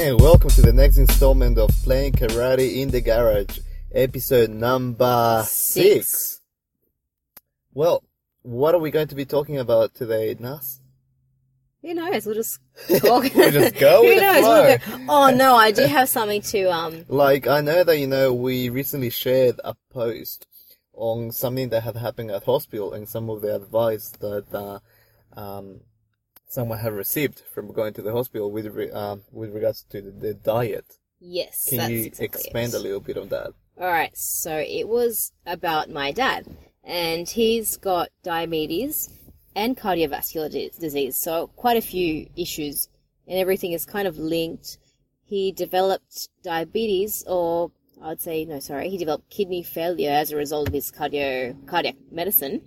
and welcome to the next installment of Playing Karate in the Garage, episode number six. Six. Well, what are we going to be talking about today, Nas? Who knows? We'll just talk. We'll just go Who with the knows? flow. We'll go- Oh no, I do have something to um. Like, I know that, you know, we recently shared a post on something that had happened at hospital and some of the advice that, uh, um, someone have received from going to the hospital with, re- um, with regards to the, the diet. Yes, Can you exactly expand it. a little bit on that? All right, so it was about my dad, and he's got diabetes and cardiovascular di- disease, so quite a few issues, and everything is kind of linked. He developed diabetes, or I'd say no, sorry, he developed kidney failure as a result of his cardio cardiac medicine,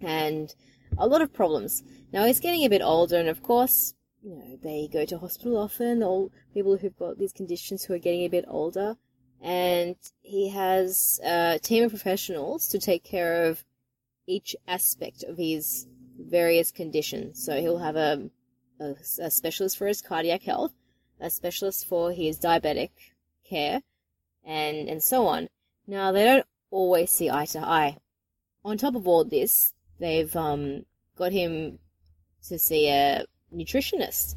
and a lot of problems. Now he's getting a bit older, and of course, you know, they go to hospital often. All people who've got these conditions who are getting a bit older and he has a team of professionals to take care of each aspect of his various conditions. So he'll have a, a, a specialist for his cardiac health, a specialist for his diabetic care, and and so on. Now they don't always see eye to eye. On top of all this, they've um, got him to see a nutritionist,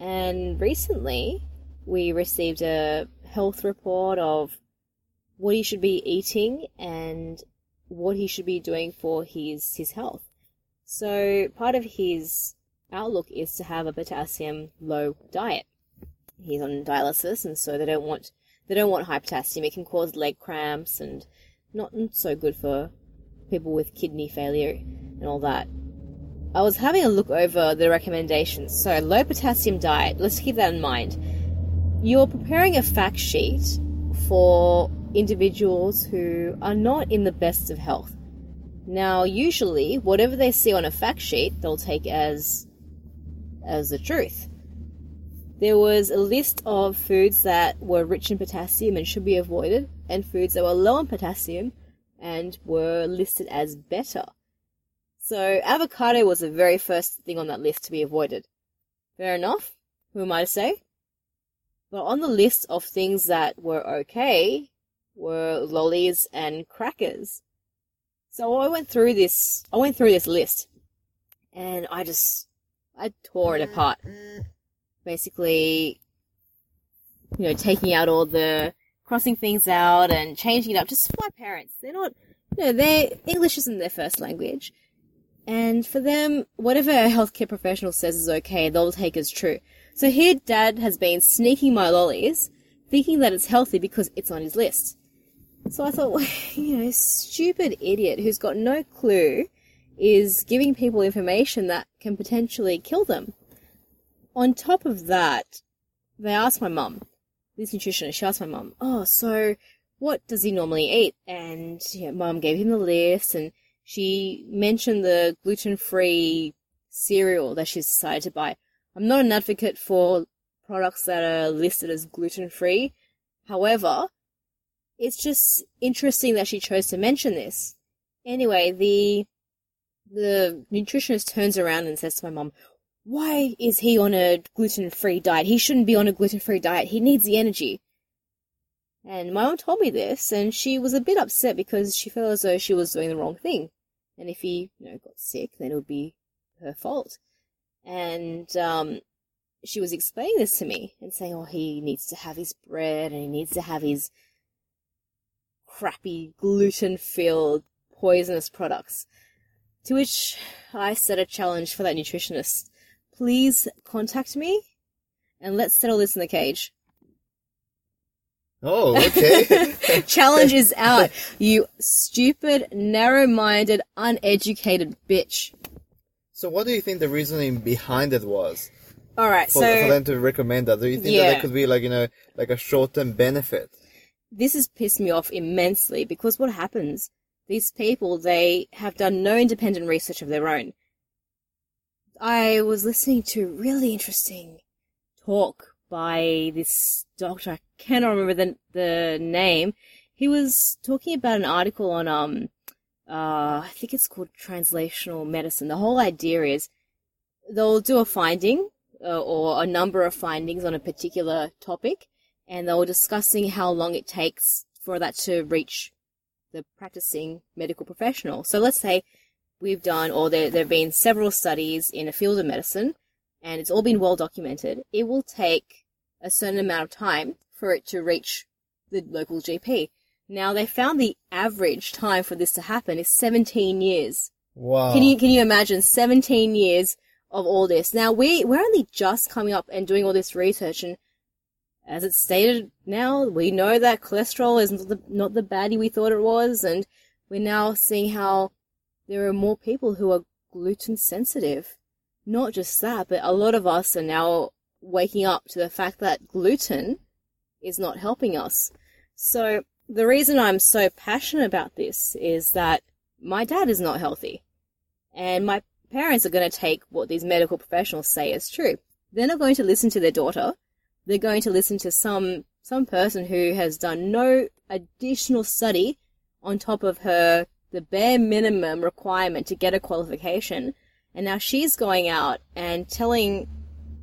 and recently we received a health report of what he should be eating and what he should be doing for his his health. So part of his outlook is to have a potassium low diet. He's on dialysis and so they don't want they don't want high potassium. It can cause leg cramps and not so good for people with kidney failure and all that. I was having a look over the recommendations. So low potassium diet, let's keep that in mind you're preparing a fact sheet for individuals who are not in the best of health. Now, usually, whatever they see on a fact sheet, they'll take as as the truth. There was a list of foods that were rich in potassium and should be avoided, and foods that were low in potassium and were listed as better. So, avocado was the very first thing on that list to be avoided. Fair enough. Who am I to say? But on the list of things that were okay were lollies and crackers. So I went through this, I went through this list and I just, I tore it apart. Basically, you know, taking out all the, crossing things out and changing it up just for my parents. They're not, you know, their English isn't their first language. And for them, whatever a healthcare professional says is okay, they'll take as true. So here, Dad has been sneaking my lollies, thinking that it's healthy because it's on his list. So I thought, well, you know, stupid idiot who's got no clue is giving people information that can potentially kill them. On top of that, they asked my mum, this nutritionist, she asked my mum, oh, so what does he normally eat? And mum gave him the list and she mentioned the gluten-free cereal that she's decided to buy. I'm not an advocate for products that are listed as gluten free. However, it's just interesting that she chose to mention this. Anyway, the the nutritionist turns around and says to my mum, "Why is he on a gluten free diet? He shouldn't be on a gluten free diet. He needs the energy." And my mum told me this, and she was a bit upset because she felt as though she was doing the wrong thing. And if he, you know, got sick, then it would be her fault and um, she was explaining this to me and saying, "Oh, he needs to have his bread and he needs to have his crappy gluten-filled poisonous products." To which I set a challenge for that nutritionist: "Please contact me, and let's settle this in the cage." Oh, okay. challenge is out, you stupid, narrow-minded, uneducated bitch. so what do you think the reasoning behind it was? All right, For, so for them to recommend that? Do you think that Yeah. there could be like, you know, like a short-term benefit? this has pissed me off immensely because what happens? These people, they have done no independent research of their own. I was listening to really interesting talk by this doctor. I cannot remember the, the name. He was talking about an article on, um, uh, I think it's called translational medicine. The whole idea is they'll do a finding uh, or a number of findings on a particular topic, and they were discussing how long it takes for that to reach the practicing medical professional. So let's say we've done, or there, there have been several studies in a field of medicine, and it's all been well documented. It will take a certain amount of time for it to reach the local GP. Now they found the average time for this to happen is 17 years. Wow. Can you can you imagine 17 years of all this? Now we we're only just coming up and doing all this research, and as it's stated now, we know that cholesterol is not the, not the baddie we thought it was, and we're now seeing how there are more people who are gluten sensitive. Not just that, but a lot of us are now waking up to the fact that gluten is not helping us. So the reason I'm so passionate about this is that my dad is not healthy. And my parents are going to take what these medical professionals say as true. They're not going to listen to their daughter. They're going to listen to some, some person who has done no additional study on top of her, the bare minimum requirement to get a qualification. And now she's going out and telling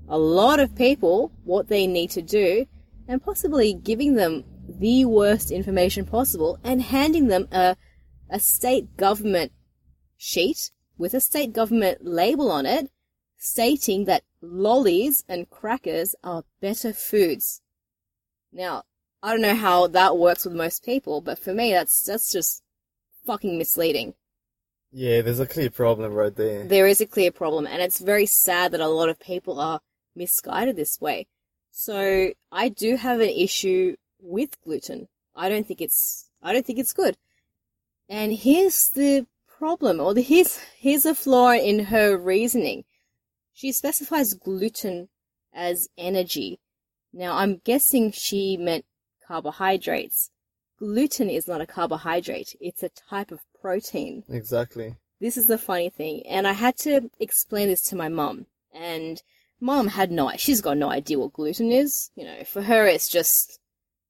a lot of people what they need to do and possibly giving them the worst information possible and handing them a, a state government sheet with a state government label on it stating that lollies and crackers are better foods. Now, I don't know how that works with most people, but for me, that's, that's just fucking misleading. Yeah, there's a clear problem right there. There is a clear problem, and it's very sad that a lot of people are misguided this way. So, I do have an issue with gluten. I don't think it's, I don't think it's good. And here's the problem, or the, here's, here's a flaw in her reasoning. She specifies gluten as energy. Now, I'm guessing she meant carbohydrates. Gluten is not a carbohydrate. It's a type of protein. Exactly. This is the funny thing. And I had to explain this to my mum. And mom had no, she's got no idea what gluten is. You know, for her, it's just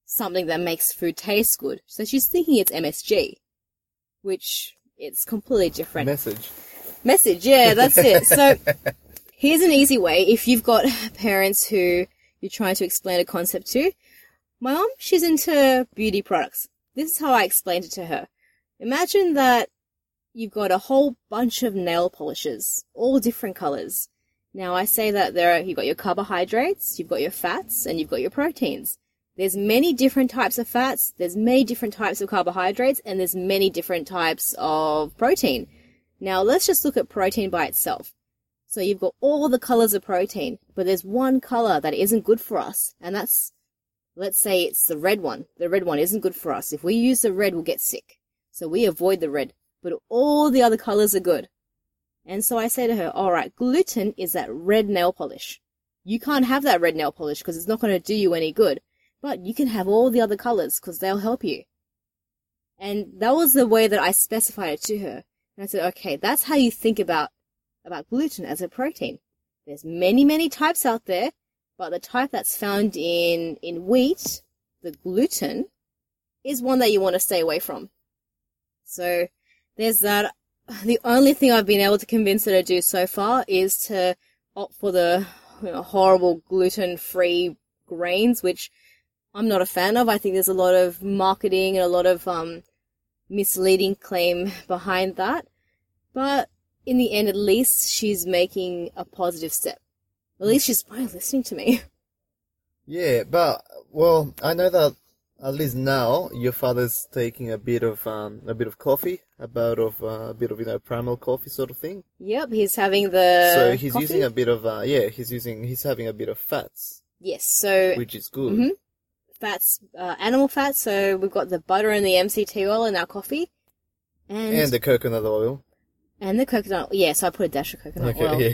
something that makes food taste good. So she's thinking it's MSG, which it's completely different. Message. Message, yeah, that's it. So here's an easy way if you've got parents who you're trying to explain a concept to. My mom, she's into beauty products. This is how I explained it to her. Imagine that you've got a whole bunch of nail polishes, all different colors. Now I say that there are, you've got your carbohydrates, you've got your fats, and you've got your proteins. There's many different types of fats, there's many different types of carbohydrates, and there's many different types of protein. Now let's just look at protein by itself. So you've got all the colors of protein, but there's one color that isn't good for us, and that's, let's say it's the red one. The red one isn't good for us. If we use the red, we'll get sick. So we avoid the red, but all the other colors are good. And so I say to her, alright, gluten is that red nail polish. You can't have that red nail polish because it's not going to do you any good. But you can have all the other colors because they'll help you. And that was the way that I specified it to her. And I said, okay, that's how you think about, about gluten as a protein. There's many, many types out there, but the type that's found in, in wheat, the gluten, is one that you want to stay away from. So there's that. The only thing I've been able to convince her to do so far is to opt for the you know, horrible gluten-free grains, which I'm not a fan of. I think there's a lot of marketing and a lot of um, misleading claim behind that. But in the end, at least she's making a positive step. At least she's probably listening to me. Yeah, but well, I know that at least now your father's taking a bit of um, a bit of coffee, a bit of uh, a bit of you know primal coffee sort of thing. Yep, he's having the. so he's coffee. using a bit of uh, yeah, he's using he's having a bit of fats, Yes, so which is good. Mhm. fats, uh, animal fats. So we've got the butter and the MCT oil in our coffee, and And the coconut oil. and the coconut. Yeah, so I put a dash of coconut Okay, oil. yeah.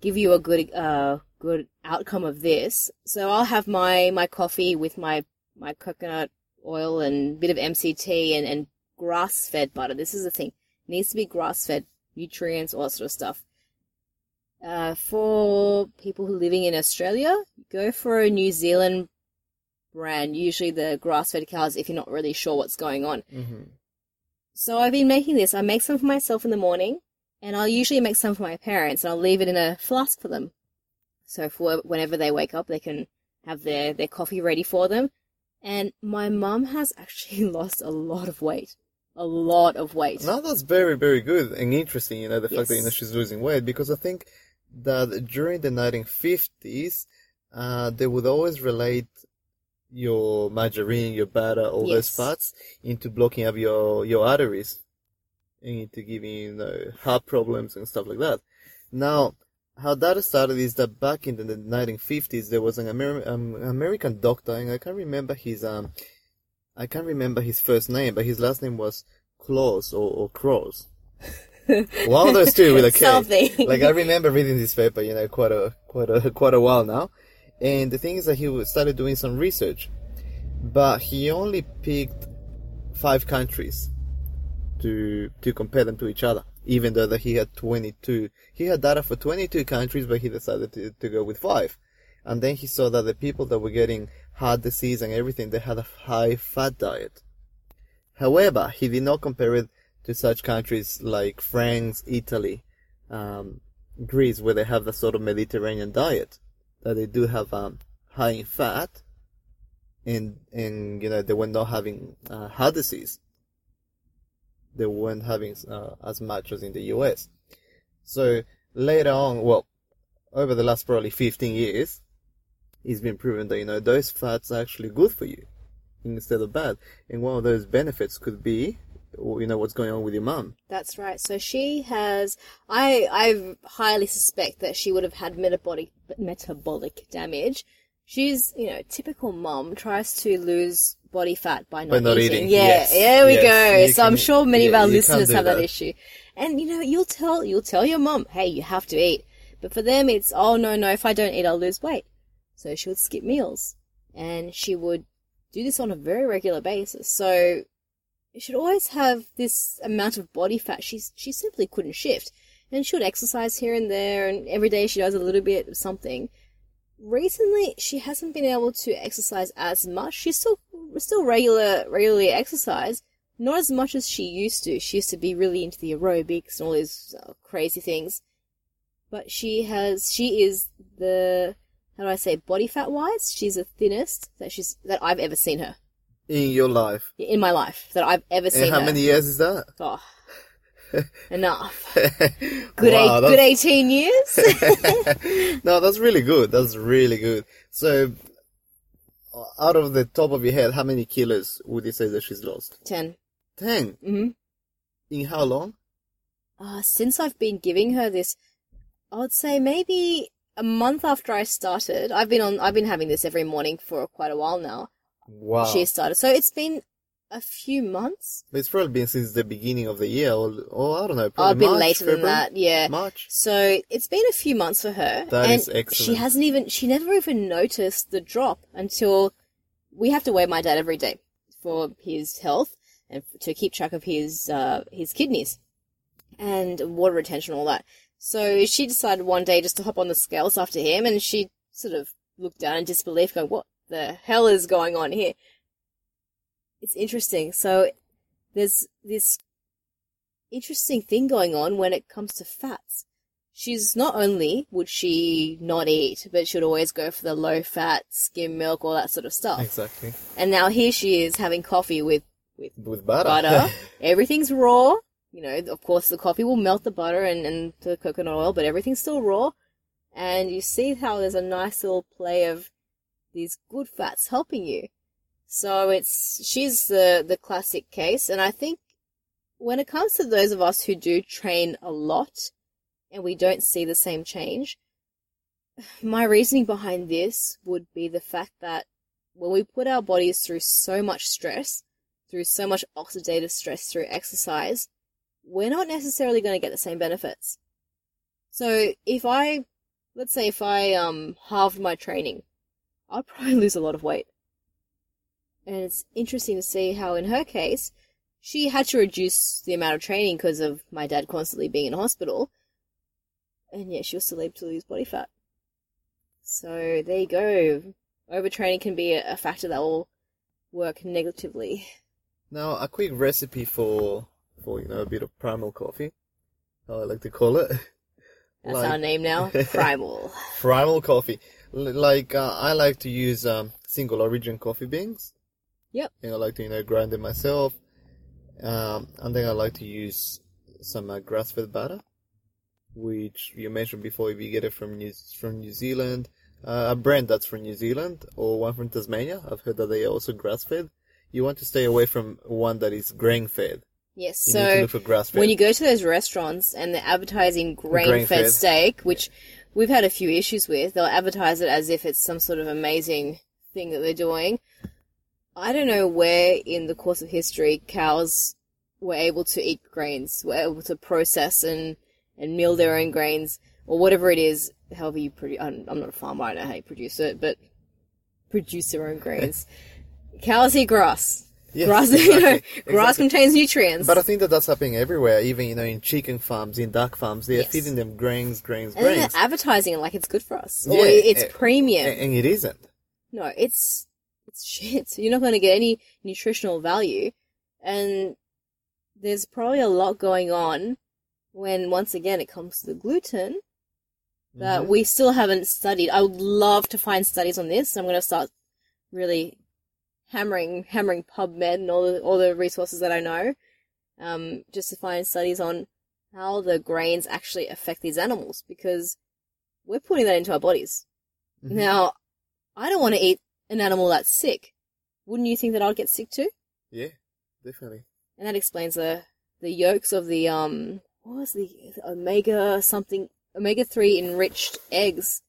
Give you a good uh good outcome of this. So I'll have my my coffee with my my coconut oil and bit of MCT and and grass fed butter. This is the thing. It needs to be grass fed, nutrients, all that sort of stuff. Uh, for people who are living in Australia, go for a New Zealand brand. Usually the grass fed cows if you're not really sure what's going on. hmm So I've been making this. I make some for myself in the morning, and I'll usually make some for my parents, and I'll leave it in a flask for them So for whenever they wake up, they can have their, their coffee ready for them. And my mum has actually lost a lot of weight. A lot of weight. Now that's very, very good and interesting, you know, the fact that, you know, she's losing weight because I think that during the 1950s, uh, they would always relate your margarine, your butter, all those fats into blocking up your, your arteries and into giving you, you know, heart problems and stuff like that. Now, how that started is that back in the 1950s, there was an Amer- um, American doctor, and I can't remember his, um, I can't remember his first name, but his last name was Claus or, or Cross. One of those two with a K. Something. Like I remember reading this paper, you know, quite a quite a quite a while now. And the thing is that he started doing some research, but he only picked five countries to to compare them to each other. Even though that he had 22, he had data for 22 countries, but he decided to, to go with five. And then he saw that the people that were getting heart disease and everything, they had a high fat diet. However, he did not compare it to such countries like France, Italy, um, Greece, where they have the sort of Mediterranean diet, that they do have um, high in fat, and and you know they were not having uh, heart disease. They weren't having uh, as much as in the US. So later on, well, over the last probably 15 years, it's been proven that you know those fats are actually good for you instead of bad. And one of those benefits could be, you know, what's going on with your mum. That's right. So she has. I I highly suspect that she would have had metabolic metabolic damage. She's you know typical mom tries to lose body fat by not, By not eating, Yeah, yes, there we yes. go. You So I'm sure many of our listeners have that that. issue. And you know you'll tell you'll tell your mom, hey, you have to eat. But for them, it's oh no no, if I don't eat, I'll lose weight. So she would skip meals, and she would do this on a very regular basis. So she should always have this amount of body fat she she simply couldn't shift and she would exercise here and there and every day she does a little bit of something recently she hasn't been able to exercise as much she's still still regular regularly exercise not as much as she used to she used to be really into the aerobics and all these uh, crazy things but she has she is the how do i say body fat wise she's the thinnest that she's that i've ever seen her In your life. in my life that I've ever seen. And how her. many years is that? Oh, enough. good Good, eight, good eighteen years. no, that's really good. That's really good. So, out of the top of your head, how many kilos would you say that she's lost? Ten. Ten. hmm In how long? Uh, since I've been giving her this, I would say maybe a month after I started. I've been on. I've been having this every morning for quite a while now. Wow. She started, so it's been a few months. It's probably been since the beginning of the year, or, or I don't know, probably been March, later than that. Yeah. March. So it's been a few months for her. That and is She hasn't even, she never even noticed the drop until we have to weigh my dad every day for his health and to keep track of his, uh, his kidneys and water retention and all that. So she decided one day just to hop on the scales after him and she sort of looked down in disbelief going, what the hell is going on here? It's interesting. So there's this interesting thing going on when it comes to fats. She's not only would she not eat, but she'd always go for the low fat, skim milk, all that sort of stuff. Exactly. And now here she is having coffee with With butter. butter. Everything's raw. You know, of course the coffee will melt the butter and, and the coconut oil, but everything's still raw. And you see how there's a nice little play of these good fats helping you. So it's, she's the, the classic case. And I think when it comes to those of us who do train a lot and we don't see the same change, my reasoning behind this would be the fact that when we put our bodies through so much stress, through so much oxidative stress through exercise, we're not necessarily going to get the same benefits. So if I, let's say if I um halved my training, I'd probably lose a lot of weight. And it's interesting to see how in her case, she had to reduce the amount of training because of my dad constantly being in hospital. And yet she was still able to lose body fat. So there you go. Overtraining can be a factor that will work negatively. Now, a quick recipe for, for, you know, a bit of primal coffee. How I like to call it. That's Like- our name now. Primal. Primal coffee. L- like uh, I like to use um, single origin coffee beans. Yep. And I like to you know grind it myself. Um, and then I like to use some uh, grass fed butter, which you mentioned before. If you get it from New from New Zealand, uh, a brand that's from New Zealand or one from Tasmania, I've heard that they are also grass fed. You want to stay away from one that is grain fed. Yes. You So look for grass fed. when you go to those restaurants and they're advertising grain-fed Grain-fed. steak, which we've had a few issues with, they'll advertise it as if it's some sort of amazing thing that they're doing. I don't know where in the course of history cows were able to eat grains, were able to process and, and mill their own grains, or whatever it is, however you produce. I'm, I'm not a farmer, I don't know how you produce it, but produce their own grains. cows eat grass. Yes, grass, you know, exactly, grass contains nutrients. But I think that that's happening everywhere, even you know in chicken farms, in duck farms, they're Yes. feeding them grains, grains, and grains, they're advertising it like it's good for us, Yeah, or it's premium. and, and it isn't. No, it's it's shit. You're not going to get any nutritional value, and there's probably a lot going on when once again it comes to the gluten that Mhm. we still haven't studied. I would love to find studies on this. I'm going to start really hammering hammering PubMed and all the all the resources that I know, um, just to find studies on how the grains actually affect these animals because we're putting that into our bodies. Mhm. Now, I don't want to eat an animal that's sick. Wouldn't you think that I'd get sick too? Yeah, definitely. And that explains the the yolks of the um what was the, the omega something omega three enriched eggs.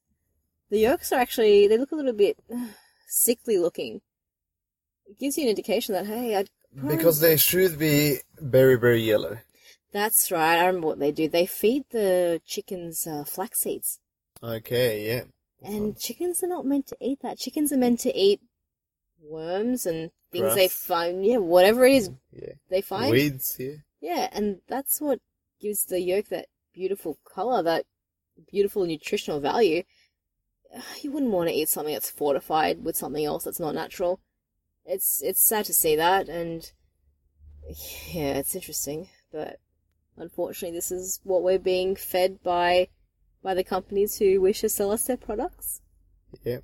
The yolks are actually they look a little bit sickly looking. It gives you an indication that hey, I'd probably- Because they should be very, very yellow. that's right. I remember what they do. They feed the chickens uh, flax seeds, Okay, yeah. And chickens are not meant to eat that. Chickens are meant to eat worms and things they find. Yeah, whatever it is mm, Yeah. they find. Weeds, yeah. Yeah, and that's what gives the yolk that beautiful color, that beautiful nutritional value. You wouldn't want to eat something that's fortified with something else that's not natural. It's it's sad to see that, and yeah, it's interesting, but unfortunately, this is what we're being fed by by the companies who wish to sell us their products. Yeah.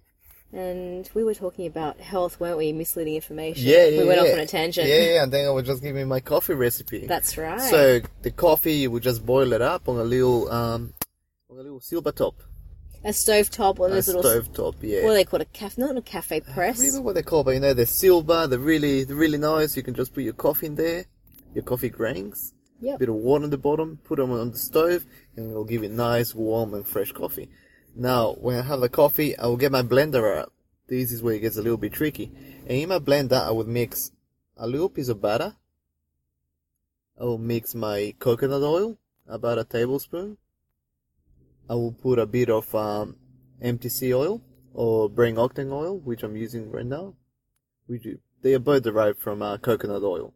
And we were talking about health, weren't we? Misleading information. Yeah, yeah, We went yeah. off on a tangent. Yeah, yeah, and then I was just giving my coffee recipe. That's right. So the coffee, you would just boil it up on a little, um, on a little silver top, a stove top, one of a those little stove top, yeah. What they called? A cafe? Not a cafe I press. remember what they call, but you know, they're silver, they're really, they're really nice. You can just put your coffee in there, your coffee grains, Yep. bit of water on the bottom, put them on the stove, and it'll give you nice, warm, and fresh coffee. Now, when I have the coffee, I will get my blender out. This is where it gets a little bit tricky. And in my blender, I would mix a little piece of butter. I will mix my coconut oil, about a tablespoon. I will put a bit of um, MTC oil or brain octane oil, which I'm using right now. Which they are both derived from uh, coconut oil,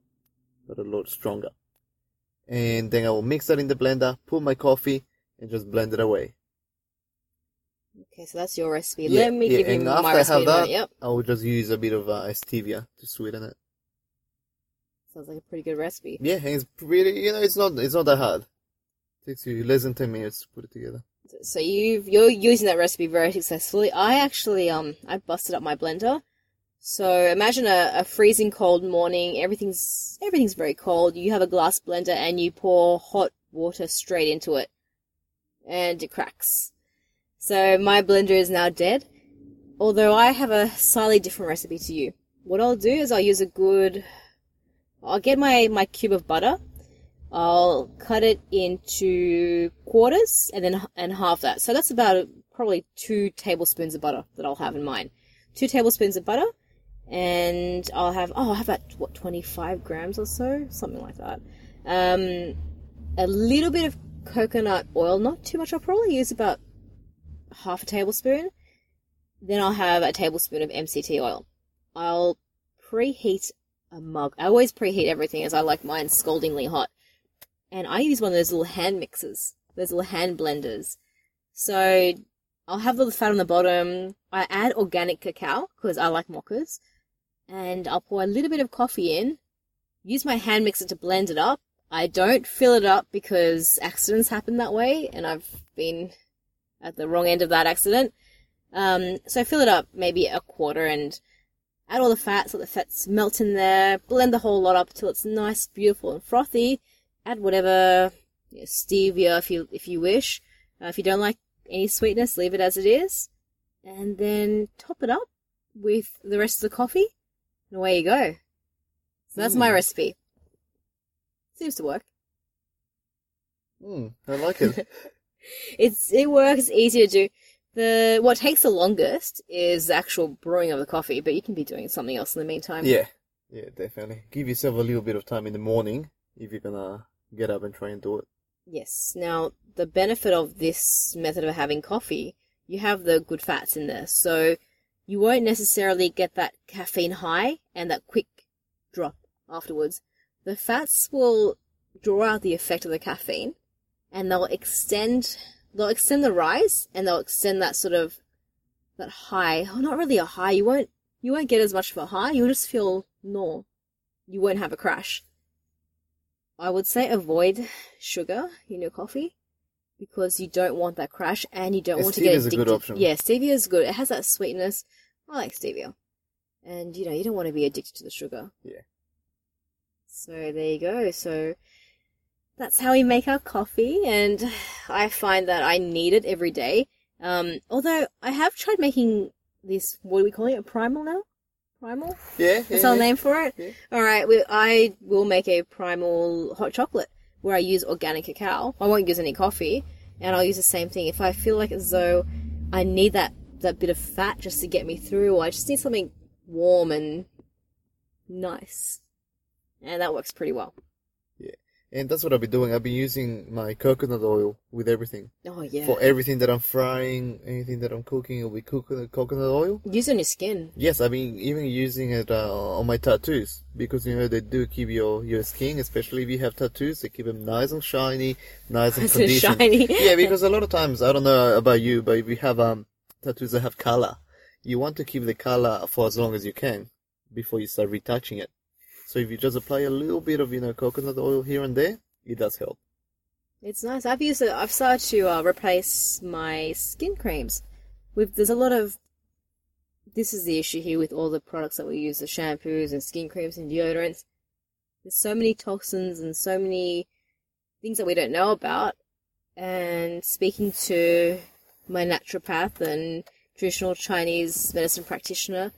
but a lot stronger. And then I will mix that in the blender, put my coffee, and just blend it away. Okay, so that's your recipe. Yeah, Let me yeah, give you my after I recipe. have in a minute. that, Yep. I will just use a bit of uh, stevia to sweeten it. Sounds like a pretty good recipe. Yeah, and it's pretty. you know, it's not, it's not that hard. It takes you less than 10 minutes to put it together. So you you're using that recipe very successfully. I actually um I busted up my blender. So imagine a, a freezing cold morning. Everything's everything's very cold. You have a glass blender and you pour hot water straight into it, and it cracks. So my blender is now dead. Although I have a slightly different recipe to you. What I'll do is I'll use a good. I'll get my my cube of butter. I'll cut it into quarters and then and half that. So that's about probably two tablespoons of butter that I'll have in mine. Two tablespoons of butter, and I'll have oh, I'll have about what twenty five grams or so, something like that. Um, a little bit of coconut oil, not too much. I'll probably use about half a tablespoon. Then I'll have a tablespoon of MCT oil. I'll preheat a mug. I always preheat everything as I like mine scaldingly hot. And I use one of those little hand mixers, those little hand blenders. So I'll have the fat on the bottom. I add organic cacao because I like mochas. And I'll pour a little bit of coffee in. Use my hand mixer to blend it up. I don't fill it up because accidents happen that way, and I've been at the wrong end of that accident. Um, so I fill it up maybe a quarter and add all the fats, let the fats melt in there, blend the whole lot up till it's nice, beautiful, and frothy. Add whatever you know, stevia if you if you wish. Uh, if you don't like any sweetness, leave it as it is, and then top it up with the rest of the coffee, and away you go. So that's my Mm. recipe. Seems to work. Hmm, I like it. It's it works, easy to do. The what takes the longest is the actual brewing of the coffee, but you can be doing something else in the meantime. yeah, yeah, definitely. Give yourself a little bit of time in the morning if you're gonna get up and try and do it. Yes. Now, the benefit of this method of having coffee, you have the good fats in there, so you won't necessarily get that caffeine high and that quick drop afterwards. The fats will draw out the effect of the caffeine, and they'll extend they'll extend the rise, and they'll extend that sort of that high. Oh, not really a high. You won't you won't get as much of a high. You'll just feel normal. You won't have a crash. I would say avoid sugar in your coffee because you don't want that crash and you don't want to get stevia's a good addicted. option. Yeah, stevia is good. It has that sweetness. I like stevia. And you know, you don't want to be addicted to the sugar. Yeah. So there you go. So that's how we make our coffee and I find that I need it every day. Um although I have tried making this what are we calling it? A primal now? Primal? Yeah, yeah. That's our yeah. name for it. Yeah. All right, we, I will make a primal hot chocolate where I use organic cacao. I won't use any coffee, and I'll use the same thing. If I feel like as though I need that that bit of fat just to get me through, or I just need something warm and nice, and that works pretty well. And that's what I've been doing. I've been using my coconut oil with everything. Oh yeah, For everything that I'm frying, anything that I'm cooking, it'll be coconut, coconut oil. Using your skin. Yes, I've been even using it uh, on my tattoos because you know they do keep your your skin, especially if you have tattoos, they keep them nice and shiny, Nice and conditioned. shiny. yeah, because a lot of times I don't know about you, but if you have um tattoos that have color, you want to keep the color for as long as you can before you start retouching it. So if you just apply a little bit of you know coconut oil here and there, it does help. It's nice. I've used it. I've started to uh, replace my skin creams with. There's a lot of. This is the issue here with all the products that we use: the shampoos and skin creams and deodorants. There's so many toxins and so many things that we don't know about. And speaking to my naturopath and traditional Chinese medicine practitioner,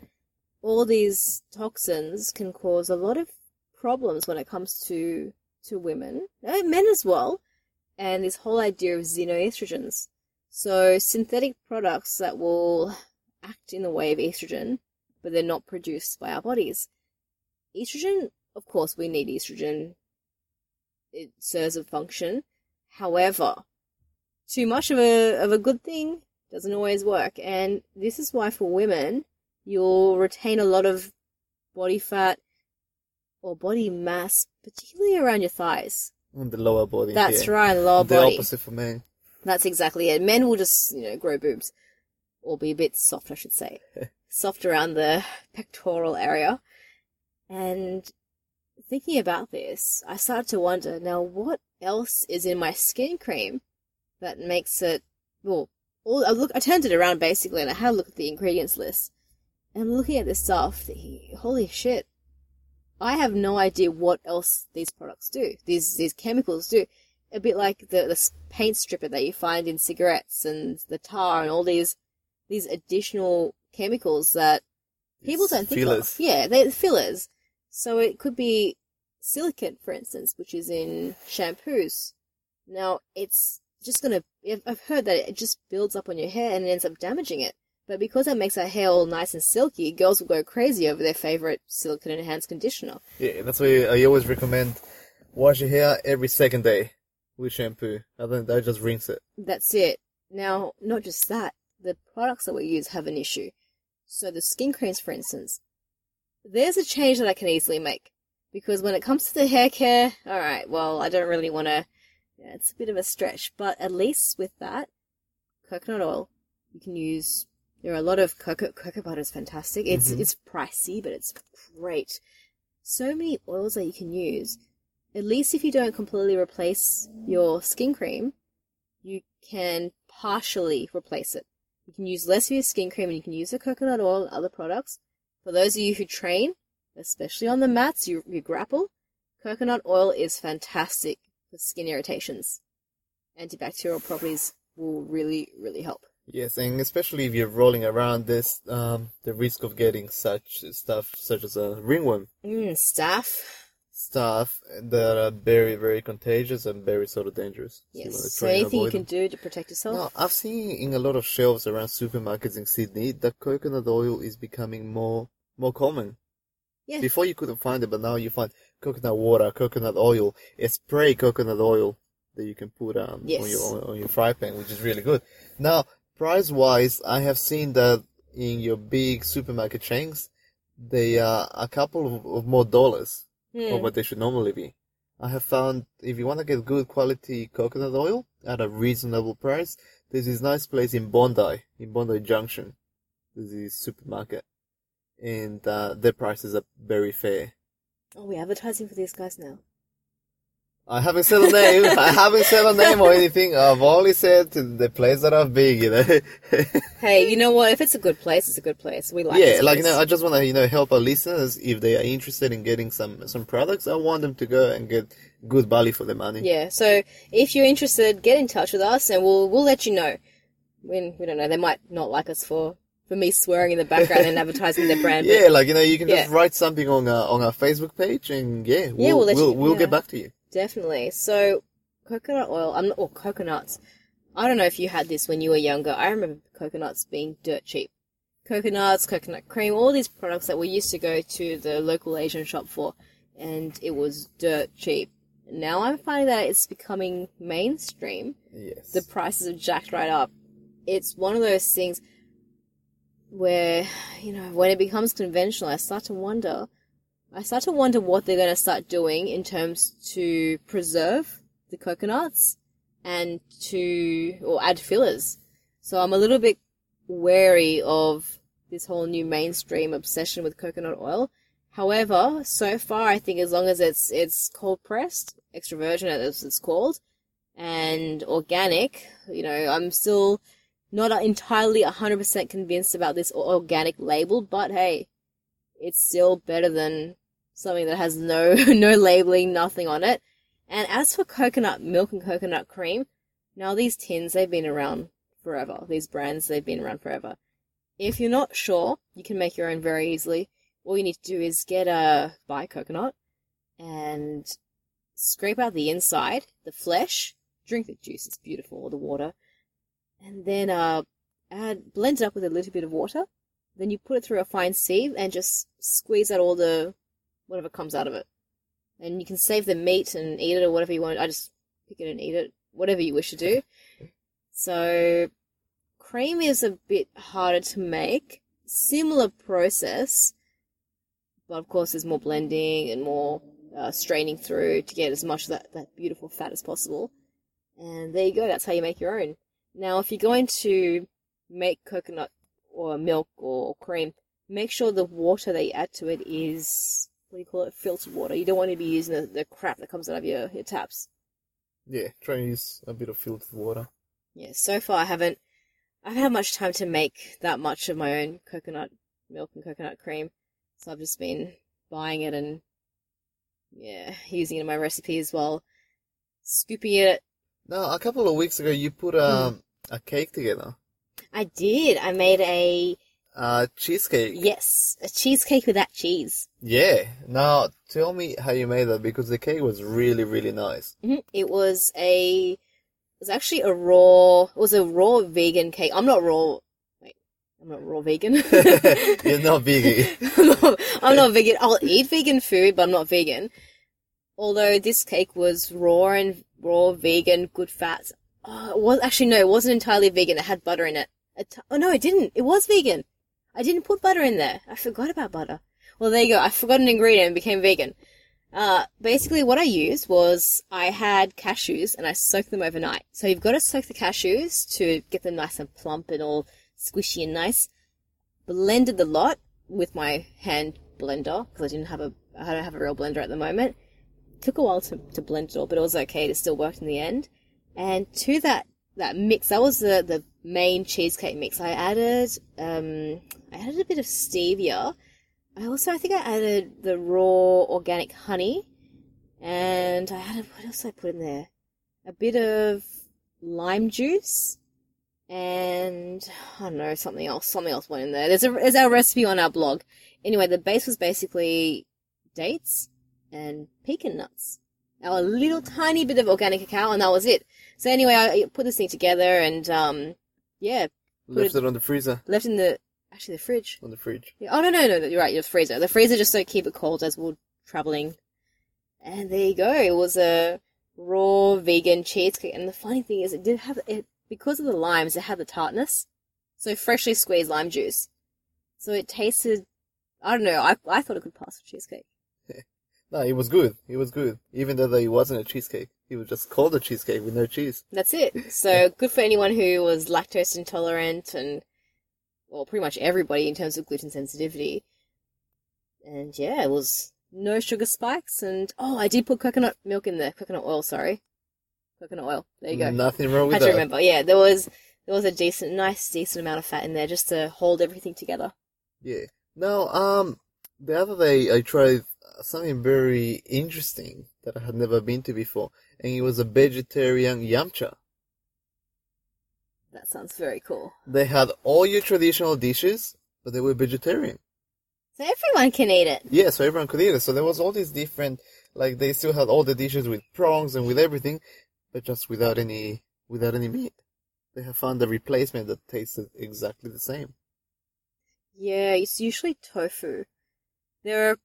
all these toxins can cause a lot of problems when it comes to to women, men as well, and this whole idea of xenoestrogens. So synthetic products that will act in the way of estrogen, but they're not produced by our bodies. Estrogen, of course, we need estrogen. It serves a function. However, too much of a of a good thing doesn't always work, and this is why for women you'll retain a lot of body fat or body mass, particularly around your thighs. On the lower body. That's yeah. right, the lower The body. opposite for men. That's exactly it. Men will just, you know, grow boobs. Or be a bit soft, I should say. soft around the pectoral area. And thinking about this, I started to wonder, now what else is in my skin cream that makes it, well, all, I look, I turned it around basically and I had a look at the ingredients list. And looking at this stuff, holy shit, I have no idea what else these products do. These, these chemicals do a bit like the, the paint stripper that you find in cigarettes and the tar and all these these additional chemicals that people It's don't think fillers. of. Yeah, they're fillers. So it could be silicate, for instance, which is in shampoos. Now it's just gonna. I've- I've heard that it just builds up on your hair and it ends up damaging it. But because it makes our hair all nice and silky, girls will go crazy over their favorite silicone enhanced conditioner. Yeah, that's why I always recommend wash your hair every second day with shampoo. Other than that, just rinse it. That's it. Now, not just that, the products that we use have an issue. So the skin creams, for instance, there's a change that I can easily make. Because when it comes to the hair care, alright, well, I don't really want to, yeah, it's a bit of a stretch, but at least with that, coconut oil, you can use, there are a lot of cocoa, cocoa butter is fantastic. It's, Mhm. it's pricey, but it's great. So many oils that you can use. at least if you don't completely replace your skin cream, you can partially replace it. You can use less of your skin cream and you can use the coconut oil and other products. For those of you who train, especially on the mats, you, you grapple, coconut oil is fantastic for skin irritations. Antibacterial properties will really, really help. Yes, and especially if you're rolling around this, um, the risk of getting such stuff such as a ringworm Mm, staph. stuff that are very, very contagious and very sort of dangerous. So Yes. wanna So anything you can them. do to protect yourself. No, I've seen in a lot of shelves around supermarkets in Sydney that coconut oil is becoming more more common. Yeah. Before you couldn't find it, but now you find coconut water, coconut oil, a spray coconut oil that you can put um, on your on your fry pan, which is really good. Now, price wise, I have seen that in your big supermarket chains, they are a couple of, more dollars Hmm. of what they should normally be. I have found if you want to get good quality coconut oil at a reasonable price, there's this nice place in Bondi, in Bondi Junction. There's this supermarket, and uh, their prices are very fair. Oh, we're advertising for these guys now. I haven't said a name. I haven't said a name or anything. I've only said the place that are big, you know. Hey, you know what? If it's a good place, it's a good place. We like yeah, like you know, I just want to you know help our listeners if they are interested in getting some some products. I want them to go and get good value for their money. Yeah, so if you're interested, get in touch with us and we'll we'll let you know. When we don't know, they might not like us for for me swearing in the background and advertising their brand. Yeah, like you know, you can just Yeah. write something on our on our Facebook page, and yeah, we'll Yeah, we'll we'll, you- we'll yeah. get back to you. Definitely. So, coconut oil, I'm not, or coconuts. I don't know if you had this when you were younger. I remember coconuts being dirt cheap. Coconuts, coconut cream, all these products that we used to go to the local Asian shop for, and it was dirt cheap. Now I'm finding that it's becoming mainstream. Yes. The prices have jacked right up. It's one of those things where, you know, when it becomes conventional, I start to wonder I start to wonder what they're going to start doing in terms to preserve the coconuts and to or add fillers. So I'm a little bit wary of this whole new mainstream obsession with coconut oil. However, so far I think as long as it's it's cold pressed, extra virgin as it's called, and organic, you know, I'm still not entirely 100% convinced about this organic label, but hey, it's still better than something that has no no labeling, nothing on it. And as for coconut milk and coconut cream, now these tins they've been around forever. These brands they've been around forever. If you're not sure, you can make your own very easily. All you need to do is get a buy coconut and scrape out the inside, the flesh, drink the juice, it's beautiful, or the water, and then uh add blend it up with a little bit of water. Then you put it through a fine sieve and just squeeze out all the whatever comes out of it. And you can save the meat and eat it or whatever you want. I just pick it and eat it, whatever you wish to do. So, cream is a bit harder to make. Similar process, but of course there's more blending and more uh, straining through to get as much of that, that beautiful fat as possible. And there you go, that's how you make your own. Now, if you're going to make coconut or milk or cream, make sure the water that you add to it is what do you call it? Filtered water. You don't want to be using the, the crap that comes out of your, your taps. Yeah, try and use a bit of filtered water. Yeah, so far I haven't I haven't had much time to make that much of my own coconut milk and coconut cream. So I've just been buying it and yeah, using it in my recipe as well. Scooping it. No, a couple of weeks ago, you put um, a cake together. I did. I made a Uh, cheesecake. yes, a cheesecake with that cheese. Yeah. Now, tell me how you made that because the cake was really, really nice. Mhm. It was a it was actually a raw it was a raw vegan cake. I'm not raw wait, I'm not raw vegan. You're not vegan. I'm, not, I'm not vegan. I'll eat vegan food, but I'm not vegan. Although this cake was raw and raw, vegan, good fats. Oh, it was actually no, it wasn't entirely vegan. It had butter in it. Oh no, it didn't. It was vegan. I didn't put butter in there. I forgot about butter. Well, there you go. I forgot an ingredient and became vegan. Uh, basically what I used was I had cashews and I soaked them overnight. So you've got to soak the cashews to get them nice and plump and all squishy and nice. Blended the lot with my hand blender because I didn't have a I don't have a real blender at the moment. took a while to, to blend it all, but it was okay. It still worked in the end. And to that that mix, that was the the main cheesecake mix. I added um I added a bit of stevia. I also I think I added the raw organic honey, and I added what else I put in there? A bit of lime juice and I don't know something else. Something else went in there. There's a there's our recipe on our blog. Anyway, the base was basically dates and pecan nuts. Now a little tiny bit of organic cacao, and that was it. So anyway, I put this thing together, and um, yeah, Left it on the freezer. left in the actually the fridge. On the fridge. Yeah. Oh no no no! no, You're right. Your freezer. The freezer just so keep it cold as we're traveling. And there you go. It was a raw vegan cheesecake. And the funny thing is, it did have it because of the limes. It had the tartness, so freshly squeezed lime juice. So it tasted. I don't know. I I thought it could pass for cheesecake. No, it was good. It was good. Even though it wasn't a cheesecake. It was just called a cheesecake with no cheese. That's it. So good for anyone who was lactose intolerant and, well, pretty much everybody in terms of gluten sensitivity. And yeah, it was no sugar spikes and, oh, I did put coconut milk in there. Coconut oil, sorry. Coconut oil. There you go. Nothing wrong with Had that. to remember. Yeah, there was, there was a decent, nice, decent amount of fat in there just to hold everything together. Yeah. Now, um, the other day I tried something very interesting that I had never been to before, and it was a vegetarian yum cha. That sounds very cool. They had all your traditional dishes, but they were vegetarian. So everyone can eat it. Yeah, so everyone could eat it. So there was all these different, like they still had all the dishes with prongs and with everything, but just without any, without any meat. They have found a replacement that tasted exactly the same. Yeah, it's usually tofu. There are.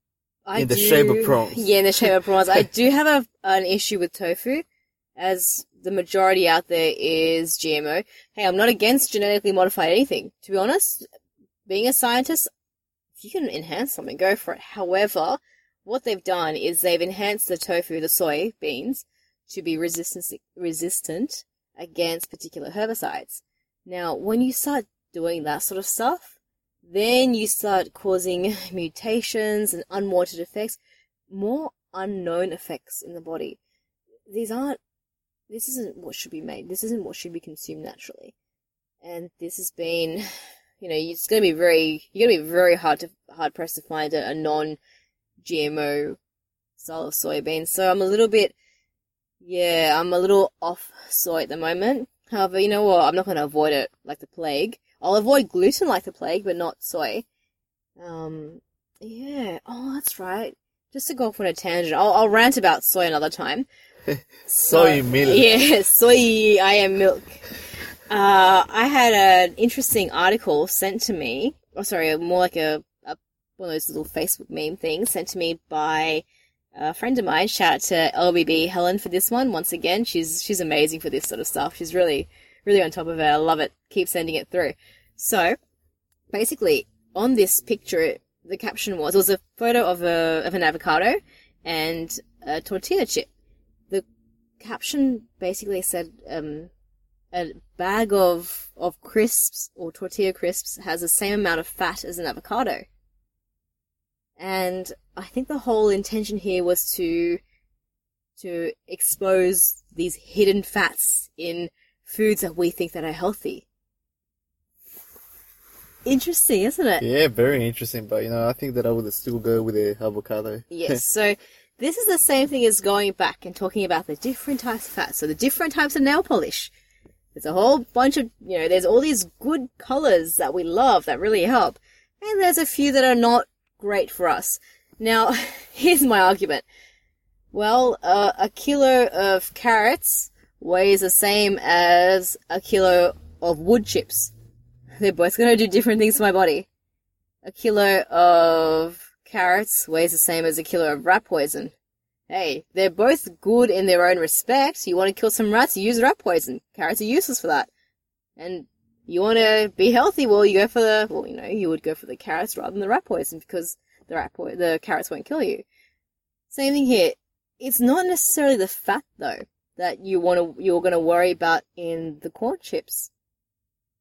I In the do- shape of prawns. Yeah, in the shape of prawns. I do have a, an issue with tofu, as the majority out there is GMO. Hey, I'm not against genetically modified anything. To be honest, being a scientist, if you can enhance something, go for it. However, what they've done is they've enhanced the tofu, the soy beans, to be resistant resistant against particular herbicides. Now, when you start doing that sort of stuff, then you start causing mutations and unwanted effects, more unknown effects in the body. These aren't, this isn't what should be made. This isn't what should be consumed naturally. And this has been, you know, it's going to be very, you're going to be very hard to, hard pressed to find a, a non GMO style of soybean. So I'm a little bit, yeah, I'm a little off soy at the moment. However, you know what? I'm not going to avoid it like the plague. I'll avoid gluten like the plague, but not soy. Um, yeah. Oh, that's right. Just to go off on a tangent, I'll, I'll rant about soy another time. Soy milk. Yeah, soy I am milk. Uh, I had an interesting article sent to me. Oh, sorry, more like a, a one of those little Facebook meme things sent to me by a friend of mine. Shout out to LBB Helen for this one. Once again, she's she's amazing for this sort of stuff. She's really really on top of it. I love it. Keep sending it through. So, basically, on this picture, the caption was it was a photo of a of an avocado and a tortilla chip. The caption basically said um, a bag of of crisps or tortilla crisps has the same amount of fat as an avocado. And I think the whole intention here was to to expose these hidden fats in foods that we think that are healthy. Interesting, isn't it? Yeah, very interesting. But you know, I think that I would still go with the avocado. Yes. So this is the same thing as going back and talking about the different types of fats. So the different types of nail polish. There's a whole bunch of, you know, there's all these good colors that we love that really help. And there's a few that are not great for us. Now, here's my argument. Well, uh, a kilo of carrots weighs the same as a kilo of wood chips. They're both going to do different things to my body. A kilo of carrots weighs the same as a kilo of rat poison. Hey, they're both good in their own respect. You want to kill some rats, you use rat poison. Carrots are useless for that. And you want to be healthy, well, you go for the, well, you know, you would go for the carrots rather than the rat poison because the rat po- the carrots won't kill you. Same thing here. It's not necessarily the fat though that you want to, you're going to worry about in the corn chips.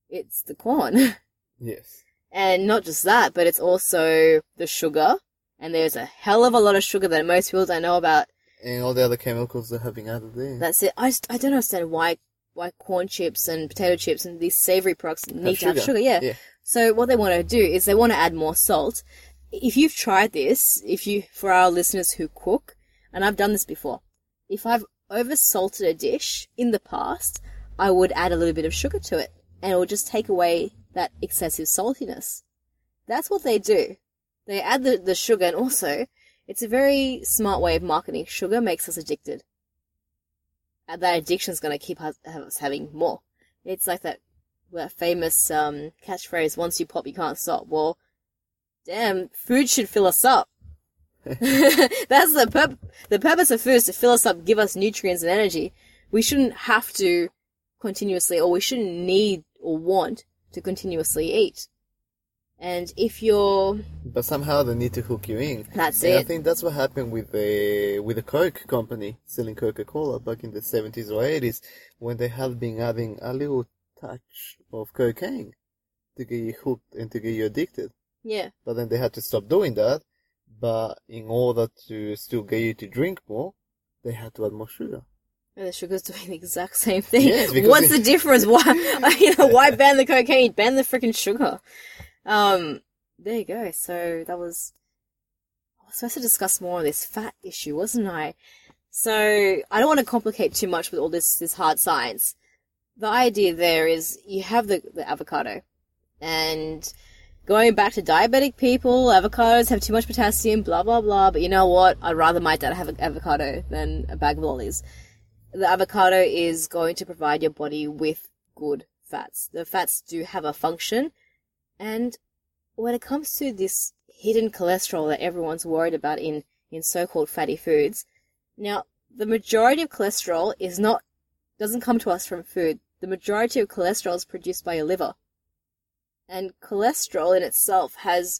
It's the corn. Yes. And not just that, but it's also the sugar. And there's a hell of a lot of sugar that most people don't know about And all the other chemicals that have been added there. That's it. I, just- I don't understand why why corn chips and potato chips and these savory products need to have sugar. sugar. Yeah. Yeah. So what they want to do is they want to add more salt. If you've tried this, if you for our listeners who cook, and I've done this before, if I've oversalted a dish in the past, I would add a little bit of sugar to it, and it will just take away that excessive saltiness. That's what they do. They add the, the sugar, and also, it's a very smart way of marketing. Sugar makes us addicted. And that addiction is going to keep us, us having more. It's like that, that famous um, catchphrase, once you pop, you can't stop. Well, damn, food should fill us up. That's the purp- the purpose of food is to fill us up, give us nutrients and energy. We shouldn't have to continuously, or we shouldn't need or want to continuously eat. And if you're, But somehow they need to hook you in. that's And I think that's what happened with the with the Coke company selling Coca Cola back in the seventies or eighties, when they had been adding a little touch of cocaine to get you hooked and to get you addicted. Yeah. But then they had to stop doing that. But in order to still get you to drink more, they had to add more sugar. And the sugar's doing the exact same thing. Yes, What's the difference? Why, you know, why ban the cocaine? Ban the freaking sugar. Um, there you go. So that was, I was supposed to discuss more on this fat issue, wasn't I? So I don't want to complicate too much with all this, this hard science. The idea there is you have the, the avocado and going back to diabetic people, avocados have too much potassium, blah, blah, blah. But you know what? I'd rather my dad have an avocado than a bag of lollies the avocado is going to provide your body with good fats. The fats do have a function. And when it comes to this hidden cholesterol that everyone's worried about in, in so-called fatty foods, now, the majority of cholesterol is not, doesn't come to us from food. The majority of cholesterol is produced by your liver. And cholesterol in itself has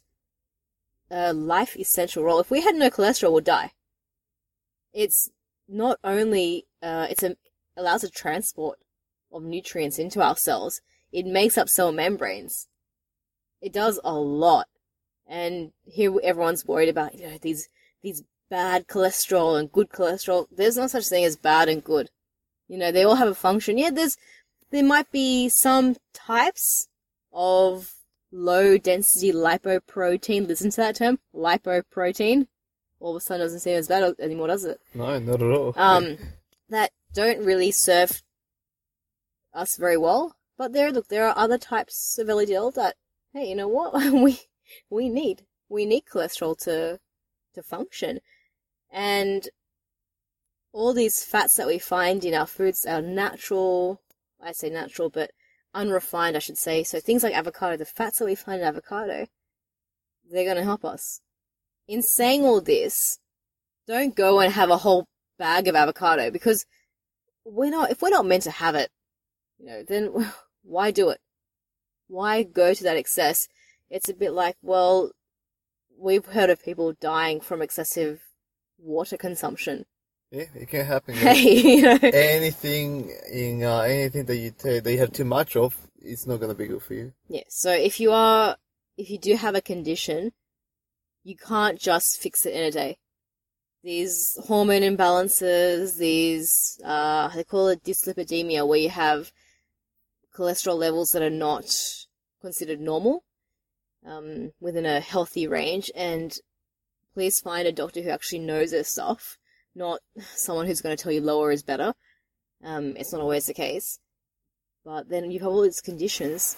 a life essential role. If we had no cholesterol, we'd die. It's not only uh, it's a, allows a transport of nutrients into our cells, it makes up cell membranes. It does a lot. And here everyone's worried about you know these these bad cholesterol and good cholesterol. There's no such thing as bad and good. You know they all have a function. Yeah, there's there might be some types of low density lipoprotein. Listen to that term, lipoprotein. All of a sudden doesn't seem as bad anymore, does it? No, not at all. um, that don't really serve us very well. But there, look, there are other types of LDL that, hey, you know what? we we need we need cholesterol to to function, and all these fats that we find in our foods are natural. I say natural, but unrefined, I should say. So things like avocado, the fats that we find in avocado, they're going to help us. In saying all this, don't go and have a whole bag of avocado because we're not if we're not meant to have it you know then why do it why go to that excess it's a bit like well we've heard of people dying from excessive water consumption yeah, it can happen. hey you know anything in uh, anything that you take that you have too much of, it's not gonna be good for you. yeah so if you are if you do have a condition you can't just fix it in a day these hormone imbalances, these, uh, they call it dyslipidemia, where you have cholesterol levels that are not considered normal, um, within a healthy range, and please find a doctor who actually knows their stuff, not someone who's going to tell you lower is better. Um, it's not always the case. But then you have all these conditions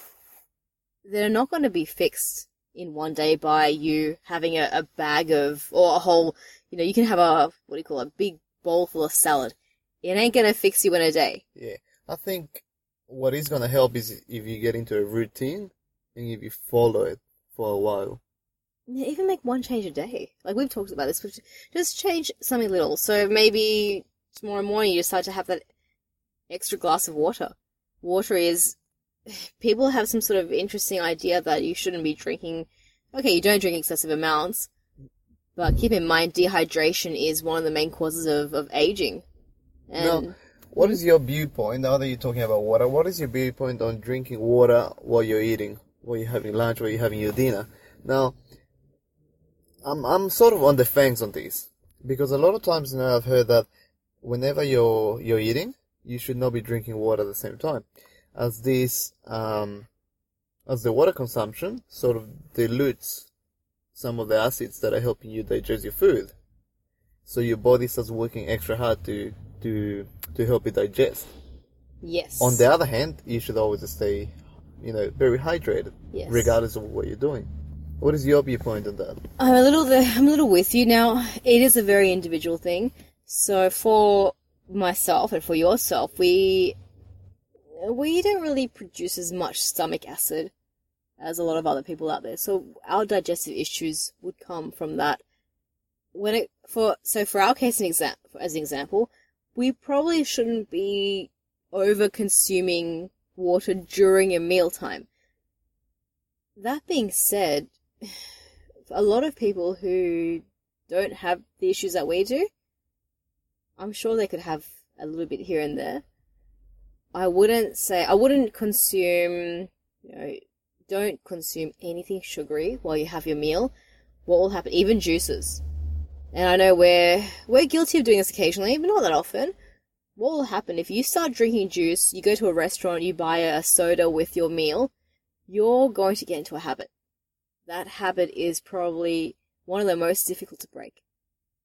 that are not going to be fixed in one day by you having a, a bag of, or a whole you know, you can have a, what do you call it, a big bowl full of salad. It ain't gonna fix you in a day. Yeah, I think what is gonna help is if you get into a routine and if you follow it for a while. Even make one change a day. Like we've talked about this, just change something little. So maybe tomorrow morning you decide to have that extra glass of water. Water is, people have some sort of interesting idea that you shouldn't be drinking. Okay, you don't drink excessive amounts, but keep in mind dehydration is one of the main causes of, of aging. And No. What is your viewpoint now that you're talking about water? What is your viewpoint on drinking water while you're eating, while you're having lunch, while you're having your dinner? Now, I'm I'm sort of on the fence on this Because a lot of times now I've heard that whenever you're you're eating, you should not be drinking water at the same time, as this um, as the water consumption sort of dilutes some of the acids that are helping you digest your food. So your body starts working extra hard to to to help it digest. Yes. On the other hand, you should always stay, you know, very hydrated, Yes. regardless of what you're doing. What is your viewpoint on that? I'm a little I'm a little with you now. It is a very individual thing. So for myself and for yourself, we we don't really produce as much stomach acid as a lot of other people out there. So our digestive issues would come from that. When it for so for our case, an exam, as an example, we probably shouldn't be over consuming water during a mealtime. That being said, a lot of people who don't have the issues that we do, I'm sure they could have a little bit here and there. I wouldn't say I wouldn't consume, you know, don't consume anything sugary while you have your meal. What will happen? Even juices. And I know we're we're guilty of doing this occasionally, but not that often. What will happen if you start drinking juice? You go to a restaurant, you buy a soda with your meal. You're going to get into a habit. That habit is probably one of the most difficult to break.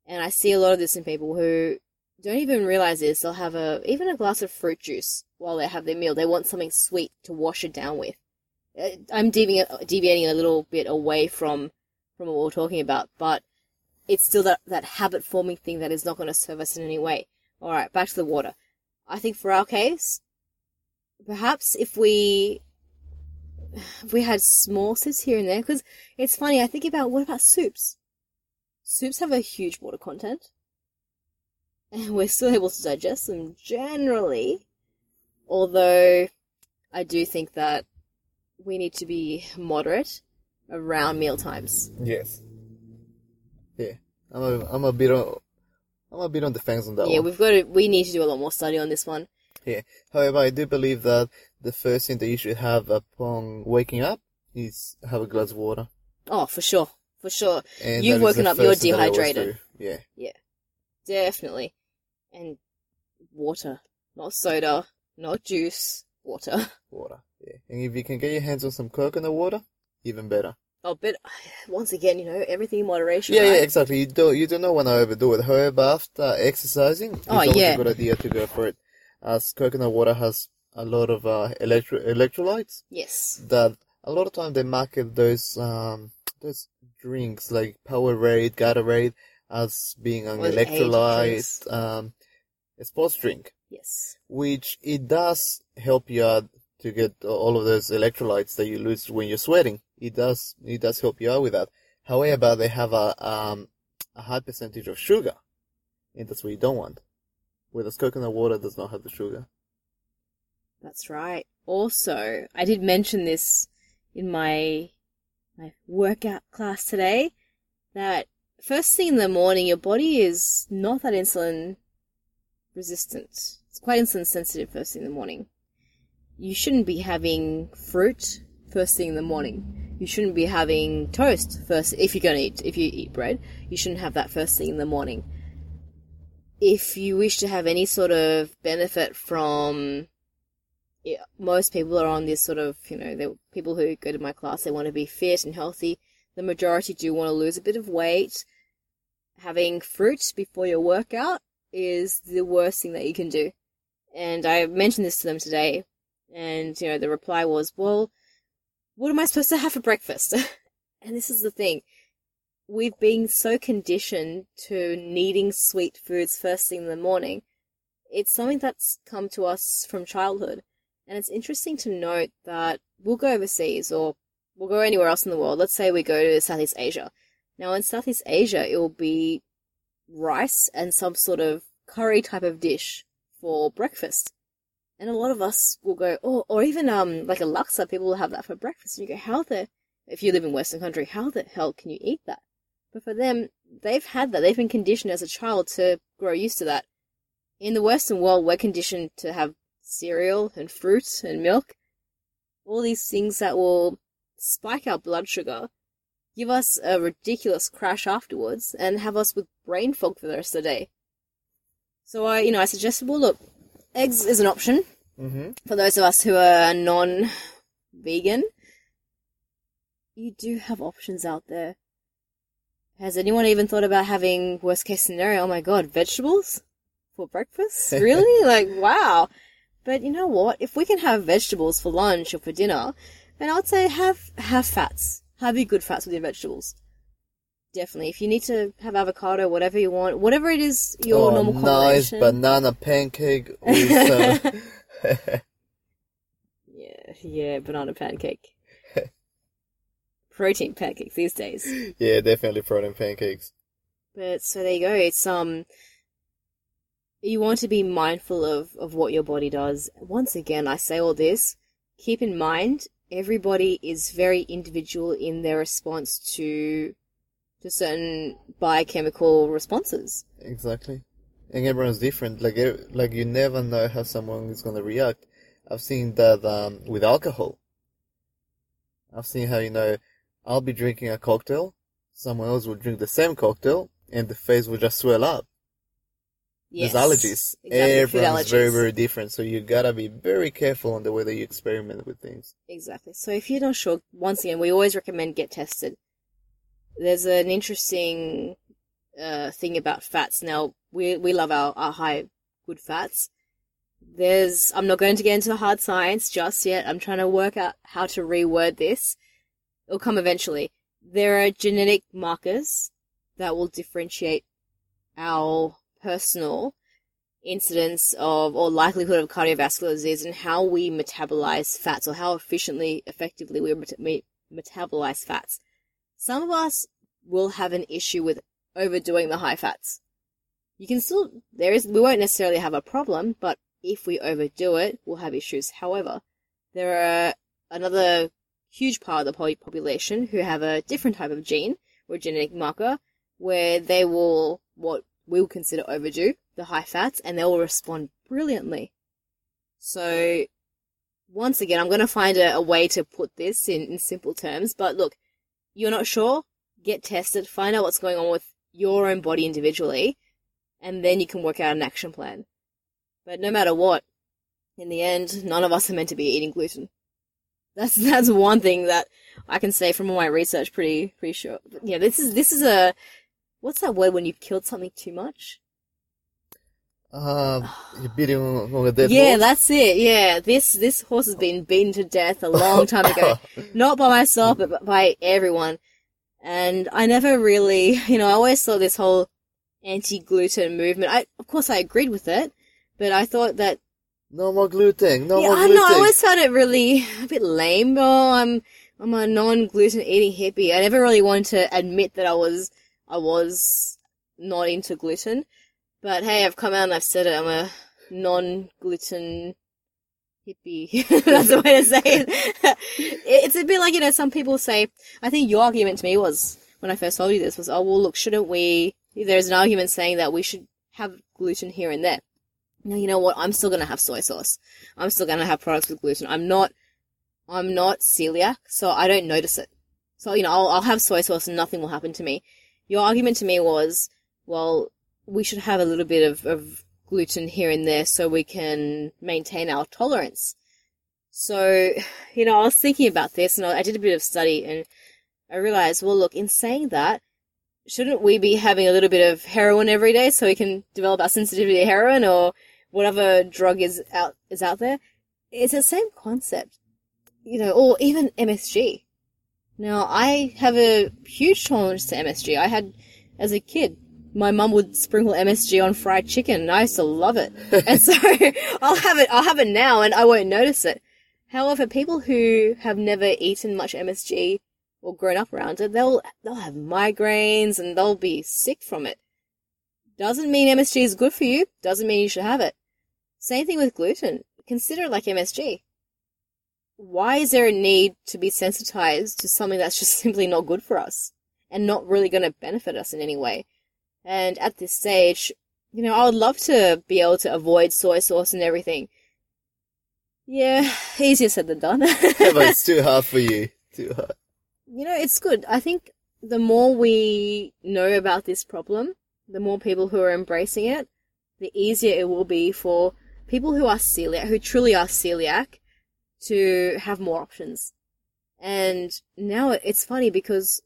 And I see a lot of this in people who don't even realize this. They'll have a even a glass of fruit juice while they have their meal. They want something sweet to wash it down with. Uh, I'm deviating, a little bit away from from what we're talking about, but it's still that that habit forming thing that is not going to serve us in any way. All right, back to the water. I think for our case, perhaps if we we had small sips here and there, because it's funny. I think about what about soups? Soups have a huge water content, and we're still able to digest them generally. Although, I do think that we need to be moderate around meal times. Yes. Yeah, I'm a I'm a bit on I'm a bit on the fence on that yeah, one. we've got to. We need to do a lot more study on this one. Yeah. However, I do believe that the first thing that you should have upon waking up is have a glass of water. Oh, for sure, for sure. And You've woken up, you're first thing that I always dehydrated. Yeah. Yeah. Definitely. And water, not soda, not juice, water. Water. Yeah. And if you can get your hands on some coconut water, even better. Oh, but once again, you know, everything in moderation. Yeah, yeah, exactly. You don't you don't know when I overdo it. However, after exercising, it's Oh, always yeah. a good idea to go for it, as coconut water has a lot of uh, electro- electrolytes Yes. that a lot of time they market those um those drinks like Powerade, Gatorade as being an Or the age drinks. electrolyte um a sports drink, Yes. which it does help you out to get all of those electrolytes that you lose when you're sweating. It does it does help you out with that. However, they have a um a high percentage of sugar, and that's what you don't want. Whereas coconut water does not have the sugar. That's right. Also, I did mention this in my my workout class today that first thing in the morning your body is not that insulin resistant. It's quite insulin sensitive first thing in the morning. You shouldn't be having fruit first thing in the morning. You shouldn't be having toast first if you're going to eat if you eat bread. You shouldn't have that first thing in the morning. If you wish to have any sort of benefit from yeah, most people are on this sort of, you know, the people who go to my class, they want to be fit and healthy. The majority do want to lose a bit of weight. Having fruit before your workout is the worst thing that you can do. And I mentioned this to them today, and, you know, the reply was, well, what am I supposed to have for breakfast? and this is the thing. We've been so conditioned to needing sweet foods first thing in the morning. It's something that's come to us from childhood. And it's interesting to note that we'll go overseas or we'll go anywhere else in the world. Let's say we go to Southeast Asia. Now, in Southeast Asia, it will be rice and some sort of curry type of dish for breakfast. And a lot of us will go, oh, or even um like a laksa, people will have that for breakfast. And you go, how the, if you live in Western country, how the hell can you eat that? But for them, they've had that. They've been conditioned as a child to grow used to that. In the Western world, we're conditioned to have cereal and fruit and milk, all these things that will spike our blood sugar. give us a ridiculous crash afterwards and have us with brain fog for the rest of the day. So I, you know, I suggested, well, look, eggs is an option Mm-hmm. for those of us who are non-vegan. You do have options out there. Has anyone even thought about having worst case scenario? Oh my god, vegetables for breakfast? Really? like, wow. But you know what? If we can have vegetables for lunch or for dinner, then I'd say have have fats. Have your good fats with your vegetables. Definitely. If you need to have avocado, whatever you want, whatever it is your oh, normal nice combination. banana pancake with some Yeah, yeah, banana pancake. Protein pancakes these days. yeah, definitely protein pancakes. But so there you go. It's um you want to be mindful of, of what your body does. Once again, I say all this, keep in mind everybody is very individual in their response to to certain biochemical responses. Exactly. And everyone's different. Like, like you never know how someone is gonna react. I've seen that um, with alcohol. I've seen how you know I'll be drinking a cocktail, someone else will drink the same cocktail, and the face will just swell up. Yes. There's allergies. Exactly, Everyone's very, very different. So you gotta be very careful on the way that you experiment with things. Exactly. So if you're not sure, once again, we always recommend get tested. There's an interesting uh, thing about fats. Now, we we love our, our high good fats. There's I'm not going to get into the hard science just yet. I'm trying to work out how to reword this. It'll come eventually. There are genetic markers that will differentiate our personal incidence of or likelihood of cardiovascular disease and how we metabolize fats or how efficiently, effectively we meta- me- metabolize fats. Some of us will have an issue with overdoing the high fats. You can still, there is, we won't necessarily have a problem, but if we overdo it, we'll have issues. However, there are another huge part of the po- population who have a different type of gene or genetic marker where they will, what we will consider overdue, the high fats and they will respond brilliantly. So, once again, I'm going to find a, a way to put this in, in simple terms, but look, you're not sure? Get tested, find out what's going on with your own body individually, and then you can work out an action plan. But no matter what, in the end, none of us are meant to be eating gluten. That's that's one thing that I can say from all my research. Pretty pretty sure. Yeah, this is this is a what's that word when you've killed something too much? Um, you're beating on on a dead yeah, horse? that's it. Yeah, this this horse has been beaten to death a long time ago. Not by myself, but by everyone. And I never really, you know, I always saw this whole anti-gluten movement. I, of course, I agreed with it, but I thought that No more gluten. No yeah, more I know. I always found it really a bit lame. Oh, I'm I'm a non-gluten eating hippie. I never really wanted to admit that I was I was not into gluten. But hey, I've come out and I've said it. I'm a non-gluten hippie. That's the way to say it. it's a bit like you know some people say. I think your argument to me was when I first told you this was, oh well, look, shouldn't we? There's an argument saying that we should have gluten here and there. You know what? I'm still gonna have soy sauce. I'm still gonna have products with gluten. I'm not, I'm not celiac, so I don't notice it. So you know, I'll, I'll have soy sauce and nothing will happen to me. Your argument to me was, well, we should have a little bit of, of gluten here and there so we can maintain our tolerance. So, you know, I was thinking about this and I did a bit of study and I realized, well, look, in saying that, shouldn't we be having a little bit of heroin every day so we can develop our sensitivity to heroin or whatever drug is out is out there? It's the same concept, you know, or even MSG. Now, I have a huge tolerance to MSG. I had, as a kid, my mum would sprinkle MSG on fried chicken, and I used to love it. and so I'll have it. I'll have it now, and I won't notice it. However, people who have never eaten much MSG or grown up around it, they'll they'll have migraines and they'll be sick from it. Doesn't mean MSG is good for you. Doesn't mean you should have it. Same thing with gluten. Consider like MSG. Why is there a need to be sensitized to something that's just simply not good for us and not really going to benefit us in any way? And at this stage, you know, I would love to be able to avoid soy sauce and everything. Yeah, easier said than done. Yeah, but it's too hard for you. Too hard. you know, it's good. I think the more we know about this problem, the more people who are embracing it, the easier it will be for people who are celiac, who truly are celiac, to have more options. And now it's funny because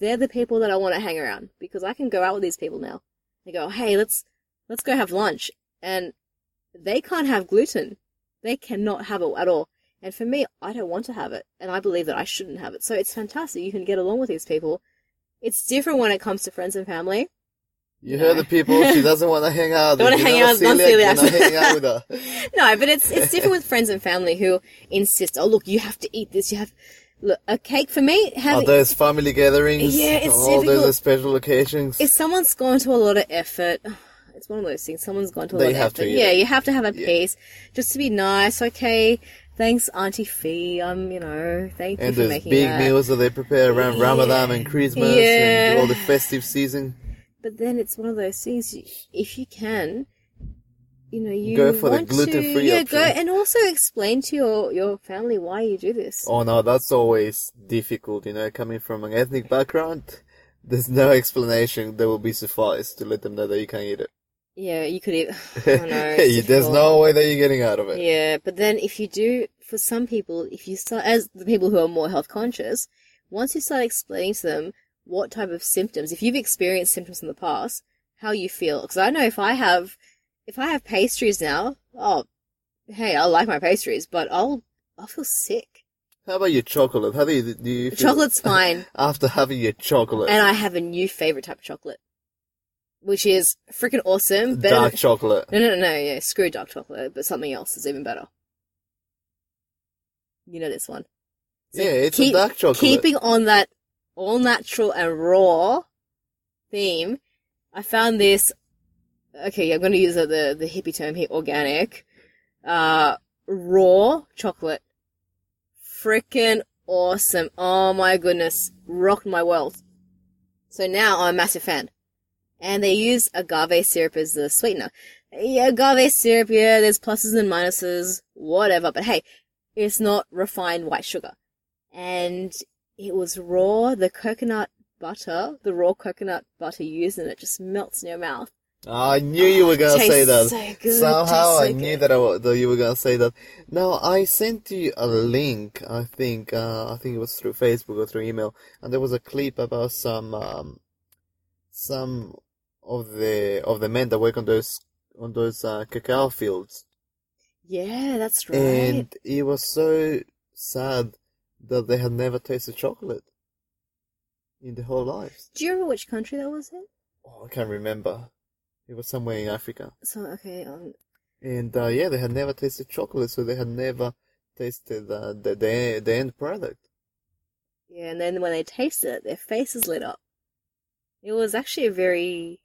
they're the people that I want to hang around because I can go out with these people now. They go, hey, let's let's go have lunch, and they can't have gluten. They cannot have it at all. And for me, I don't want to have it, and I believe that I shouldn't have it. So it's fantastic. You can get along with these people. It's different when it comes to friends and family. You heard the people. She doesn't want to hang out. Don't wanna hang out with celiac, you're non-celiacs. not hanging out with her. No, but it's it's different with friends and family who insist. Oh, look, you have to eat this. You have look a cake for me. Oh, those family gatherings. Yeah, it's oh, all difficult. those special occasions. if someone's gone to a lot of effort, it's one of those things. Someone's gone to a They lot of have effort. to, yeah. yeah. you have to have a Yeah. piece just to be nice. Okay, thanks, Auntie Fee. I'm, you know, thank you and for those making big that. meals that they prepare around Ramadan and Christmas Yeah. and all the festive season. But then it's one of those things. If you can, you know, you Go for the want gluten-free to, yeah, option. go and also explain to your your family why you do this. Oh no, that's always difficult, you know, coming from an ethnic background. There's no explanation that will be suffice to let them know that you can't eat it. Yeah, you could eat. Oh, no, There's no way that you're getting out of it. Yeah, but then if you do, for some people, if you start, as the people who are more health conscious, once you start explaining to them what type of symptoms, if you've experienced symptoms in the past, how you feel. Because I know if I have, if I have pastries now, oh, hey, I like my pastries, but I'll, I'll feel sick. How about your chocolate? How do you, do you feel Chocolate's fine, after having your chocolate? and I have a new favorite type of chocolate, which is freaking awesome. Better Dark than- chocolate. No, no, no, no, yeah, screw dark chocolate, but something else is even better. You know this one. So yeah, it's keep- a dark chocolate. Keeping on that all natural and raw theme, I found this. Okay, I'm going to use the, the the hippie term here, organic, uh, raw chocolate. Freaking awesome! Oh my goodness, rocked my world. So now I'm a massive fan. And they use agave syrup as the sweetener. Yeah, agave syrup, yeah, there's pluses and minuses, whatever, but hey, it's not refined white sugar. And it was raw, the coconut butter, the raw coconut butter used in it just melts in your mouth. I knew you were gonna say that. so good, Somehow so I knew that, I, that you were gonna say that. Now I sent you a link. I think uh, I think it was through Facebook or through email, and there was a clip about some um, some of the of the men that work on those on those uh, cacao fields, Yeah, that's right. and it was so sad that they had never tasted chocolate in their whole lives. Do you remember which country that was in? Oh, I can't remember. It was somewhere in Africa. So, okay, um, And uh, yeah, they had never tasted chocolate, so they had never tasted uh, the, the the end product. yeah, and then when they tasted it, their faces lit up. It was actually a very,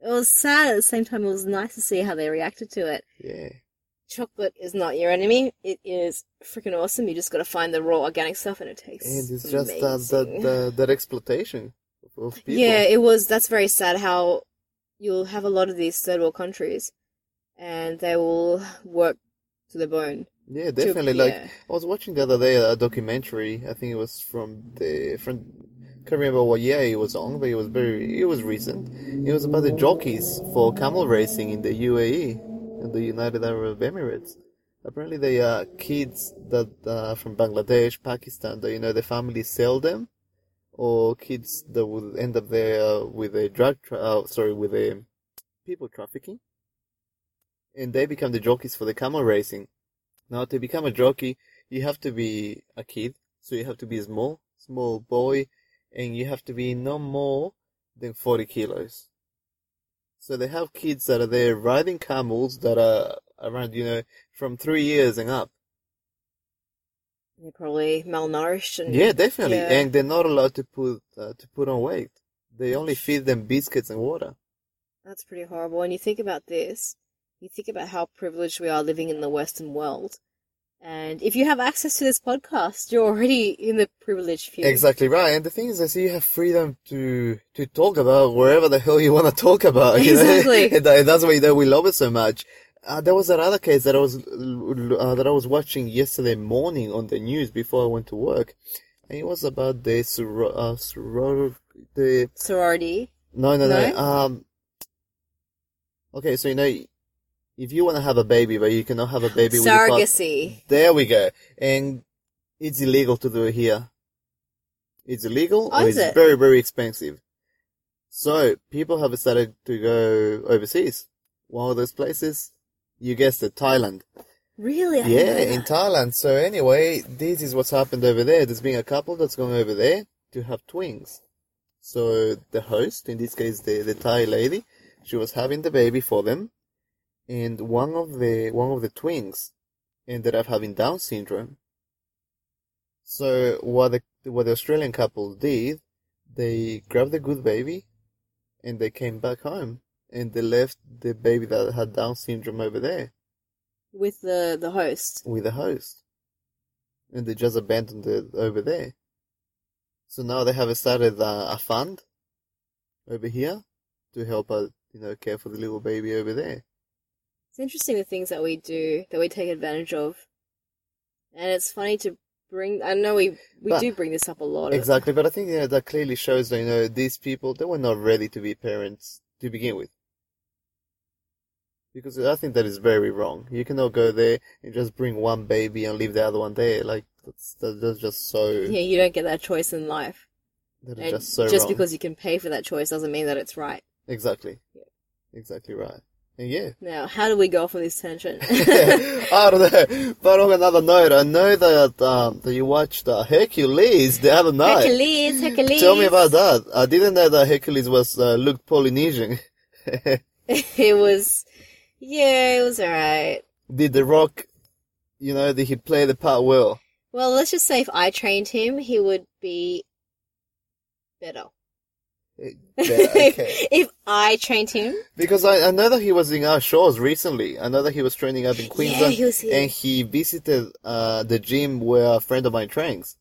it was sad at the same time. It was nice to see how they reacted to it. Yeah, Chocolate is not your enemy. It is freaking awesome. You just got to find the raw organic stuff, and it tastes. and it's just uh, that that that, that exploitation of people. Yeah, it was. That's very sad. How you'll have a lot of these third world countries, and they will work to the bone. yeah, to- definitely. Like yeah. I was watching the other day a documentary. I think it was from the from. Can't remember what year it was on, but it was very. It was recent. It was about the jockeys for camel racing in the UAE, in the United Arab Emirates. Apparently, they are kids that from Bangladesh, Pakistan. That you know the families sell them, or kids that would end up there with a drug. Tra- uh, sorry, with a people trafficking, and they become the jockeys for the camel racing. Now, to become a jockey, you have to be a kid, so you have to be small, small boy, and you have to be no more than 40 kilos. So they have kids that are there riding camels that are around, you know, from three years and up. They're probably malnourished and Yeah, definitely. Yeah. And they're not allowed to put, uh, to put on weight. They only feed them biscuits and water. That's pretty horrible. And you think about this, you think about how privileged we are living in the Western world. And if you have access to this podcast, you're already in the privileged few. Exactly right. And the thing is, I see you have freedom to to talk about wherever the hell you want to talk about. you know? Exactly. and that's why that we love it so much. Uh, there was another case that I was uh, that I was watching yesterday morning on the news before I went to work, And it was about the soror, uh, soror, the Sorority. no, no, no, No? Um. Okay, so you know, if you want to have a baby, but you cannot have a baby with Surrogacy. There we go. And it's illegal to do it here. It's illegal Oh, it's it? very, very expensive. So people have decided to go overseas. One of those places, you guessed it, Thailand. Really? I Yeah, in. Thailand. So anyway, this is what's happened over there. There's been a couple that's going over there to have twins. So the host, in this case the, the Thai lady, she was having the baby for them, and one of the one of the twins ended up having Down syndrome. So what the what the Australian couple did, they grabbed the good baby, and they came back home, and they left the baby that had Down syndrome over there with the the host. with the host. And they just abandoned it over there. So now they have started uh, a fund over here to help out, you know, care for the little baby over there. It's interesting the things that we do that we take advantage of, and it's funny to bring. I know we we But- do bring this up a lot. Exactly, but I think you know, that clearly shows that, you know, these people, they were not ready to be parents to begin with. Because I think that is very wrong. You cannot go there and just bring one baby and leave the other one there. Like, that's, that's just so, Yeah, you don't get that choice in life, that is and just so just wrong. because you can pay for that choice doesn't mean that it's right. Exactly. Exactly right. Yeah. Now, how do we go off on this tangent? I don't know. But on another note, I know that um, that you watched uh, Hercules the other night. Hercules, Hercules. Tell me about that. I didn't know that Hercules was uh, looked Polynesian. it was, yeah, it was alright. did The Rock, you know, did he play the part well? Well, let's just say if I trained him, he would be better. Yeah, okay. if I trained him, Because I, I know that he was in our shows recently. I know that he was training up in Queensland. he was here. And he visited uh, the gym where a friend of mine trains,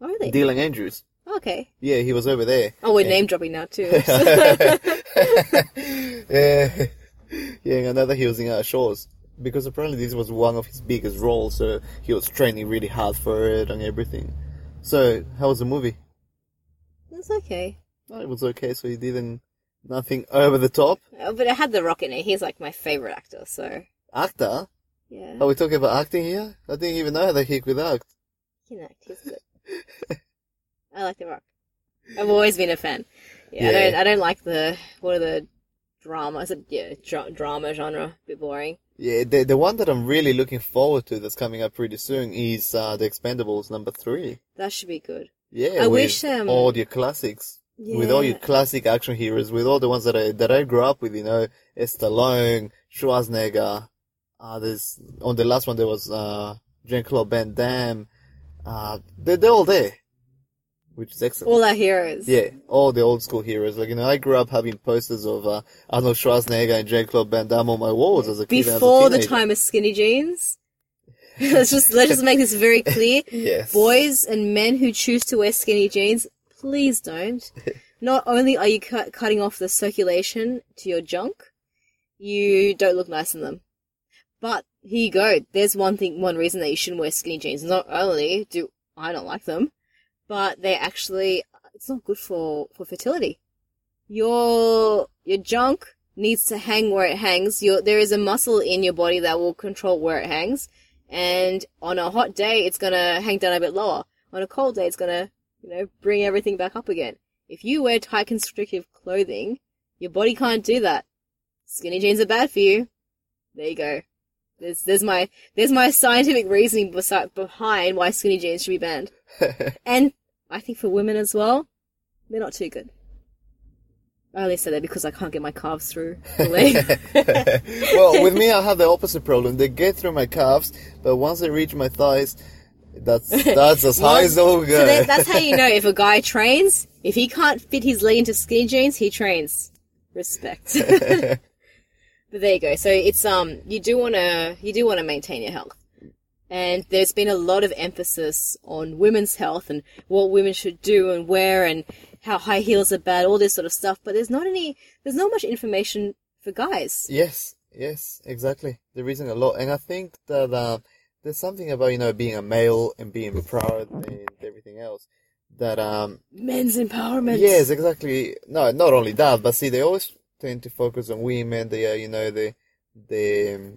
oh really? Dylan Andrews. okay. Yeah, he was over there. Oh, we're And- name dropping now too. yeah, yeah, I know that he was in our shows because apparently this was one of his biggest roles, so he was training really hard for it and everything. So, how was the movie? It's okay. Oh, it was okay, so he didn't nothing over the top. Uh, But it had The Rock in it. He's like my favorite actor, so Actor? yeah. Are we talking about acting here? I didn't even know that he could act. He can act. He's good. I like The Rock. I've always been a fan. Yeah, I don't. I don't like the what are the drama? Is it yeah dra- drama genre? A bit boring. Yeah, the the one that I'm really looking forward to that's coming up pretty soon is uh, the Expendables number three. That should be good. Yeah, I wish, um, all your classics. With all your classic action heroes, with all the ones that I that I grew up with, you know, Stallone, Schwarzenegger. Uh, there's on the last one there was uh Jean Claude Van Damme. Uh, they're, they're all there, which is excellent. All our heroes. yeah, all the old school heroes. Like you know, I grew up having posters of uh, Arnold Schwarzenegger and Jean Claude Van Damme on my walls as a kid. as a Before the time of skinny jeans. let's just let's just make this very clear. Yes. Boys and men who choose to wear skinny jeans, please don't. Not only are you cut, cutting off the circulation to your junk, you don't look nice in them. But here you go. There's one thing, one reason that you shouldn't wear skinny jeans. Not only do I don't like them, but they actually it's not good for for fertility. Your your junk needs to hang where it hangs. Your there is a muscle in your body that will control where it hangs, and on a hot day it's gonna hang down a bit lower. On a cold day it's gonna you know bring everything back up again. If you wear tight constrictive clothing, your body can't do that. Skinny jeans are bad for you. There you go. There's there's my there's my scientific reasoning beside, behind why skinny jeans should be banned. And I think for women as well, they're not too good. I only say that because I can't get my calves through the leg. well, with me, I have the opposite problem. They get through my calves, but once they reach my thighs, that's that's as high as they'll go. so that, that's how you know if a guy trains. If he can't fit his leg into skinny jeans, he trains. Respect. but there you go. So it's um, you do want to you do want to maintain your health, and there's been a lot of emphasis on women's health and what women should do and wear and how high heels are bad, all this sort of stuff. But there's not any, there's not much information for guys. Yes, yes, exactly. There isn't a lot, and I think that uh, there's something about you know being a male and being proud and everything else. That um, Men's empowerment. yes, exactly. No, not only that, but see, they always tend to focus on women. They are, you know, the the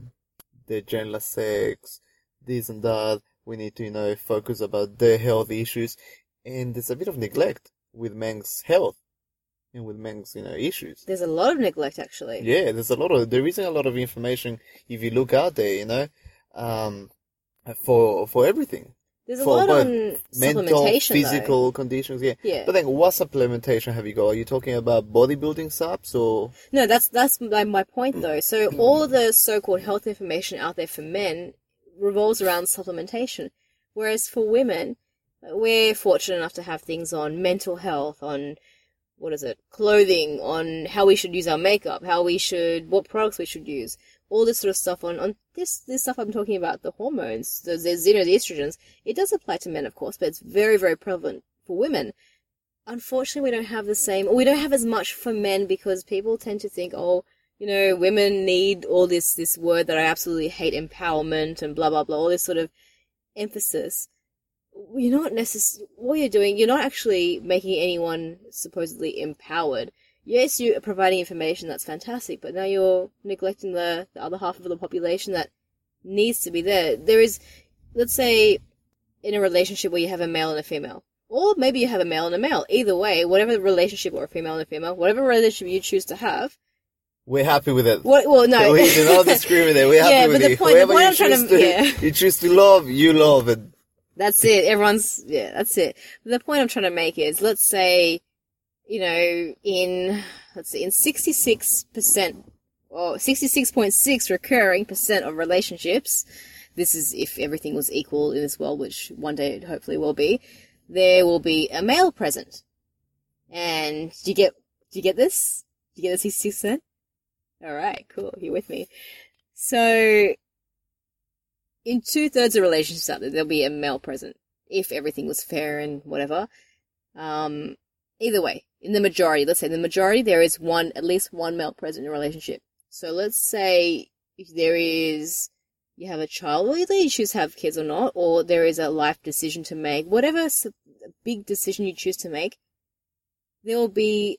the genderless sex, this and that. We need to, you know, focus about their health issues, and there's a bit of neglect with men's health and with men's, you know, issues. There's a lot of neglect actually. Yeah, there's a lot of there isn't a lot of information if you look out there, you know, um, for for everything, There's a for lot on mental, supplementation though. physical conditions. Yeah. Yeah. But then, what supplementation have you got? Are you talking about bodybuilding subs or? No, that's that's my, my point though. So all the so-called health information out there for men revolves around supplementation, whereas for women, we're fortunate enough to have things on mental health, on what is it, clothing, on how we should use our makeup, how we should, what products we should use, all this sort of stuff on on this this stuff I'm talking about, the hormones, the, the estrogens. It does apply to men, of course, but it's very very prevalent for women unfortunately we don't have the same or we don't have as much for men because people tend to think oh you know women need all this this word that i absolutely hate empowerment and blah blah blah all this sort of emphasis you're not necessarily what you're doing you're not actually making anyone supposedly empowered yes you're providing information that's fantastic but now you're neglecting the, the other half of the population that needs to be there there is let's say in a relationship where you have a male and a female or maybe you have a male and a male. Either way, whatever relationship or a female and a female, whatever relationship you choose to have. We're happy with it. What? Well, no. we do not discriminate. We're happy Yeah, with but the it. point- the point you I'm trying choose to- to, yeah. you choose to love, you love it. That's it. Everyone's yeah. That's it. The point I'm trying to make is, let's say, you know, in let's see, in 66 percent or 66.6 recurring percent of relationships, this is if everything was equal in this world, which one day it hopefully will be. There will be a male present, and do you get do you get this? Do you get the 66 percent? All right, cool. You're with me. So in two thirds of relationships out there, there'll be a male present if everything was fair and whatever. Um, either way, in the majority, let's say the majority, there is one, at least one male present in a relationship. So let's say if there is, you have a child, or either you choose to have kids or not, or there is a life decision to make, whatever big decision you choose to make, there will be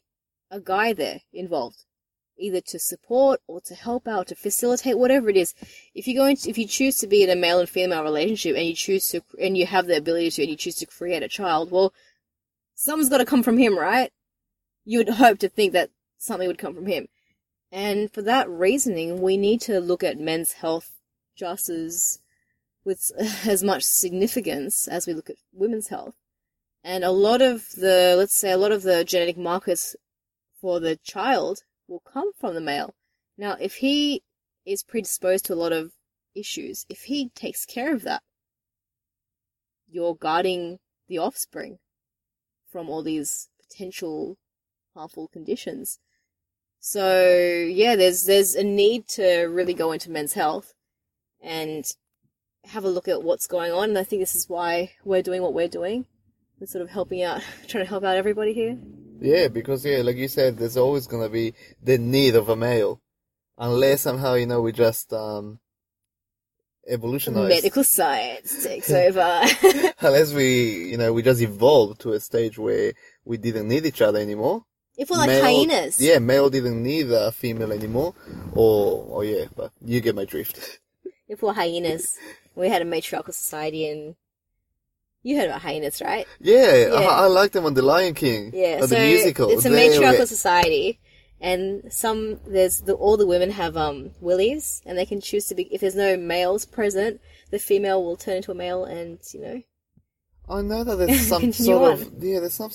a guy there involved, either to support or to help out, to facilitate, whatever it is if you go into, if you choose to be in a male and female relationship and you choose to and you have the ability to and you choose to create a child, well, something's got to come from him, right? You would hope to think that something would come from him, and for that reasoning, we need to look at men's health just as with as much significance as we look at women's health. And a lot of the, let's say, a lot of the genetic markers for the child will come from the male. Now, if he is predisposed to a lot of issues, if he takes care of that, you're guarding the offspring from all these potential harmful conditions. So yeah, there's there's a need to really go into men's health and have a look at what's going on. And I think this is why we're doing what we're doing. We're sort of helping out, trying to help out everybody here. Yeah, because yeah, like you said, there's always gonna be the need of a male, unless somehow you know we just um evolutionize. Medical science takes over. unless we you know we just evolved to a stage where we didn't need each other anymore. If we're like Male- hyenas. Yeah, male didn't need a female anymore. Or, or yeah, but you get my drift. If we're hyenas, we had a matriarchal society and you heard about hyenas, right? Yeah, Yeah. I, I like them on The Lion King. Yeah, so the musical. it's a They matriarchal were- society, and some there's the all the women have um willies, and they can choose to be if there's no males present, the female will turn into a male, and you know I know that there's some sort on. of yeah, there's some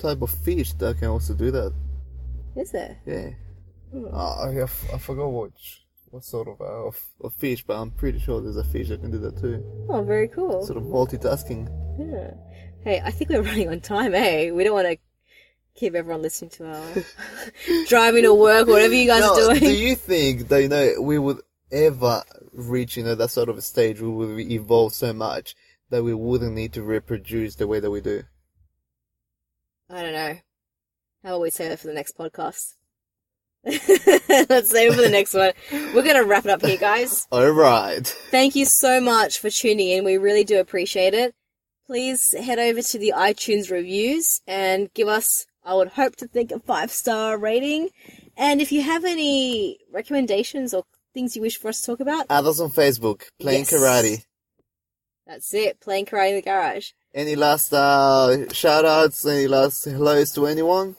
type of fish that can also do that. is there? Yeah. Uh, I, I forgot what what sort of, uh, of of fish, but I'm pretty sure there's a fish that can do that too. Oh, very cool. Sort of multitasking. Yeah. Hey, I think we're running on time, eh? We don't want to keep everyone listening to our driving to work, whatever you guys No, are doing. do you think that you know we would ever reach you know that sort of a stage where we would evolve so much that we wouldn't need to reproduce the way that we do? I don't know. How about we save it for the next podcast? Let's save it for the next one. We're going to wrap it up here, guys. All right. Thank you so much for tuning in. We really do appreciate it. please head over to the iTunes reviews and give us, I would hope to think, a five star rating. And if you have any recommendations or things you wish for us to talk about, Add us on Facebook, playing Yes. karate. That's it. Playing karate in the garage. Any last uh, shout outs? Any last hellos to anyone?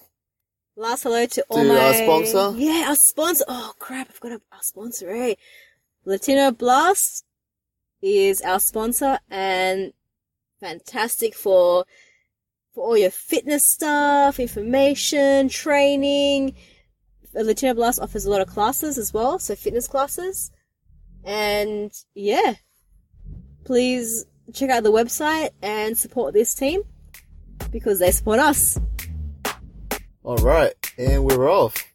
Last hello to all To my our sponsor? Yeah, our sponsor. Oh crap! I've forgot our sponsor. Eh? Latino Blast is our sponsor and fantastic for for all your fitness stuff, information, training. Latino Blast offers a lot of classes as well, so fitness classes. And yeah, please check out the website and support this team because they support us. Alright, and we're off.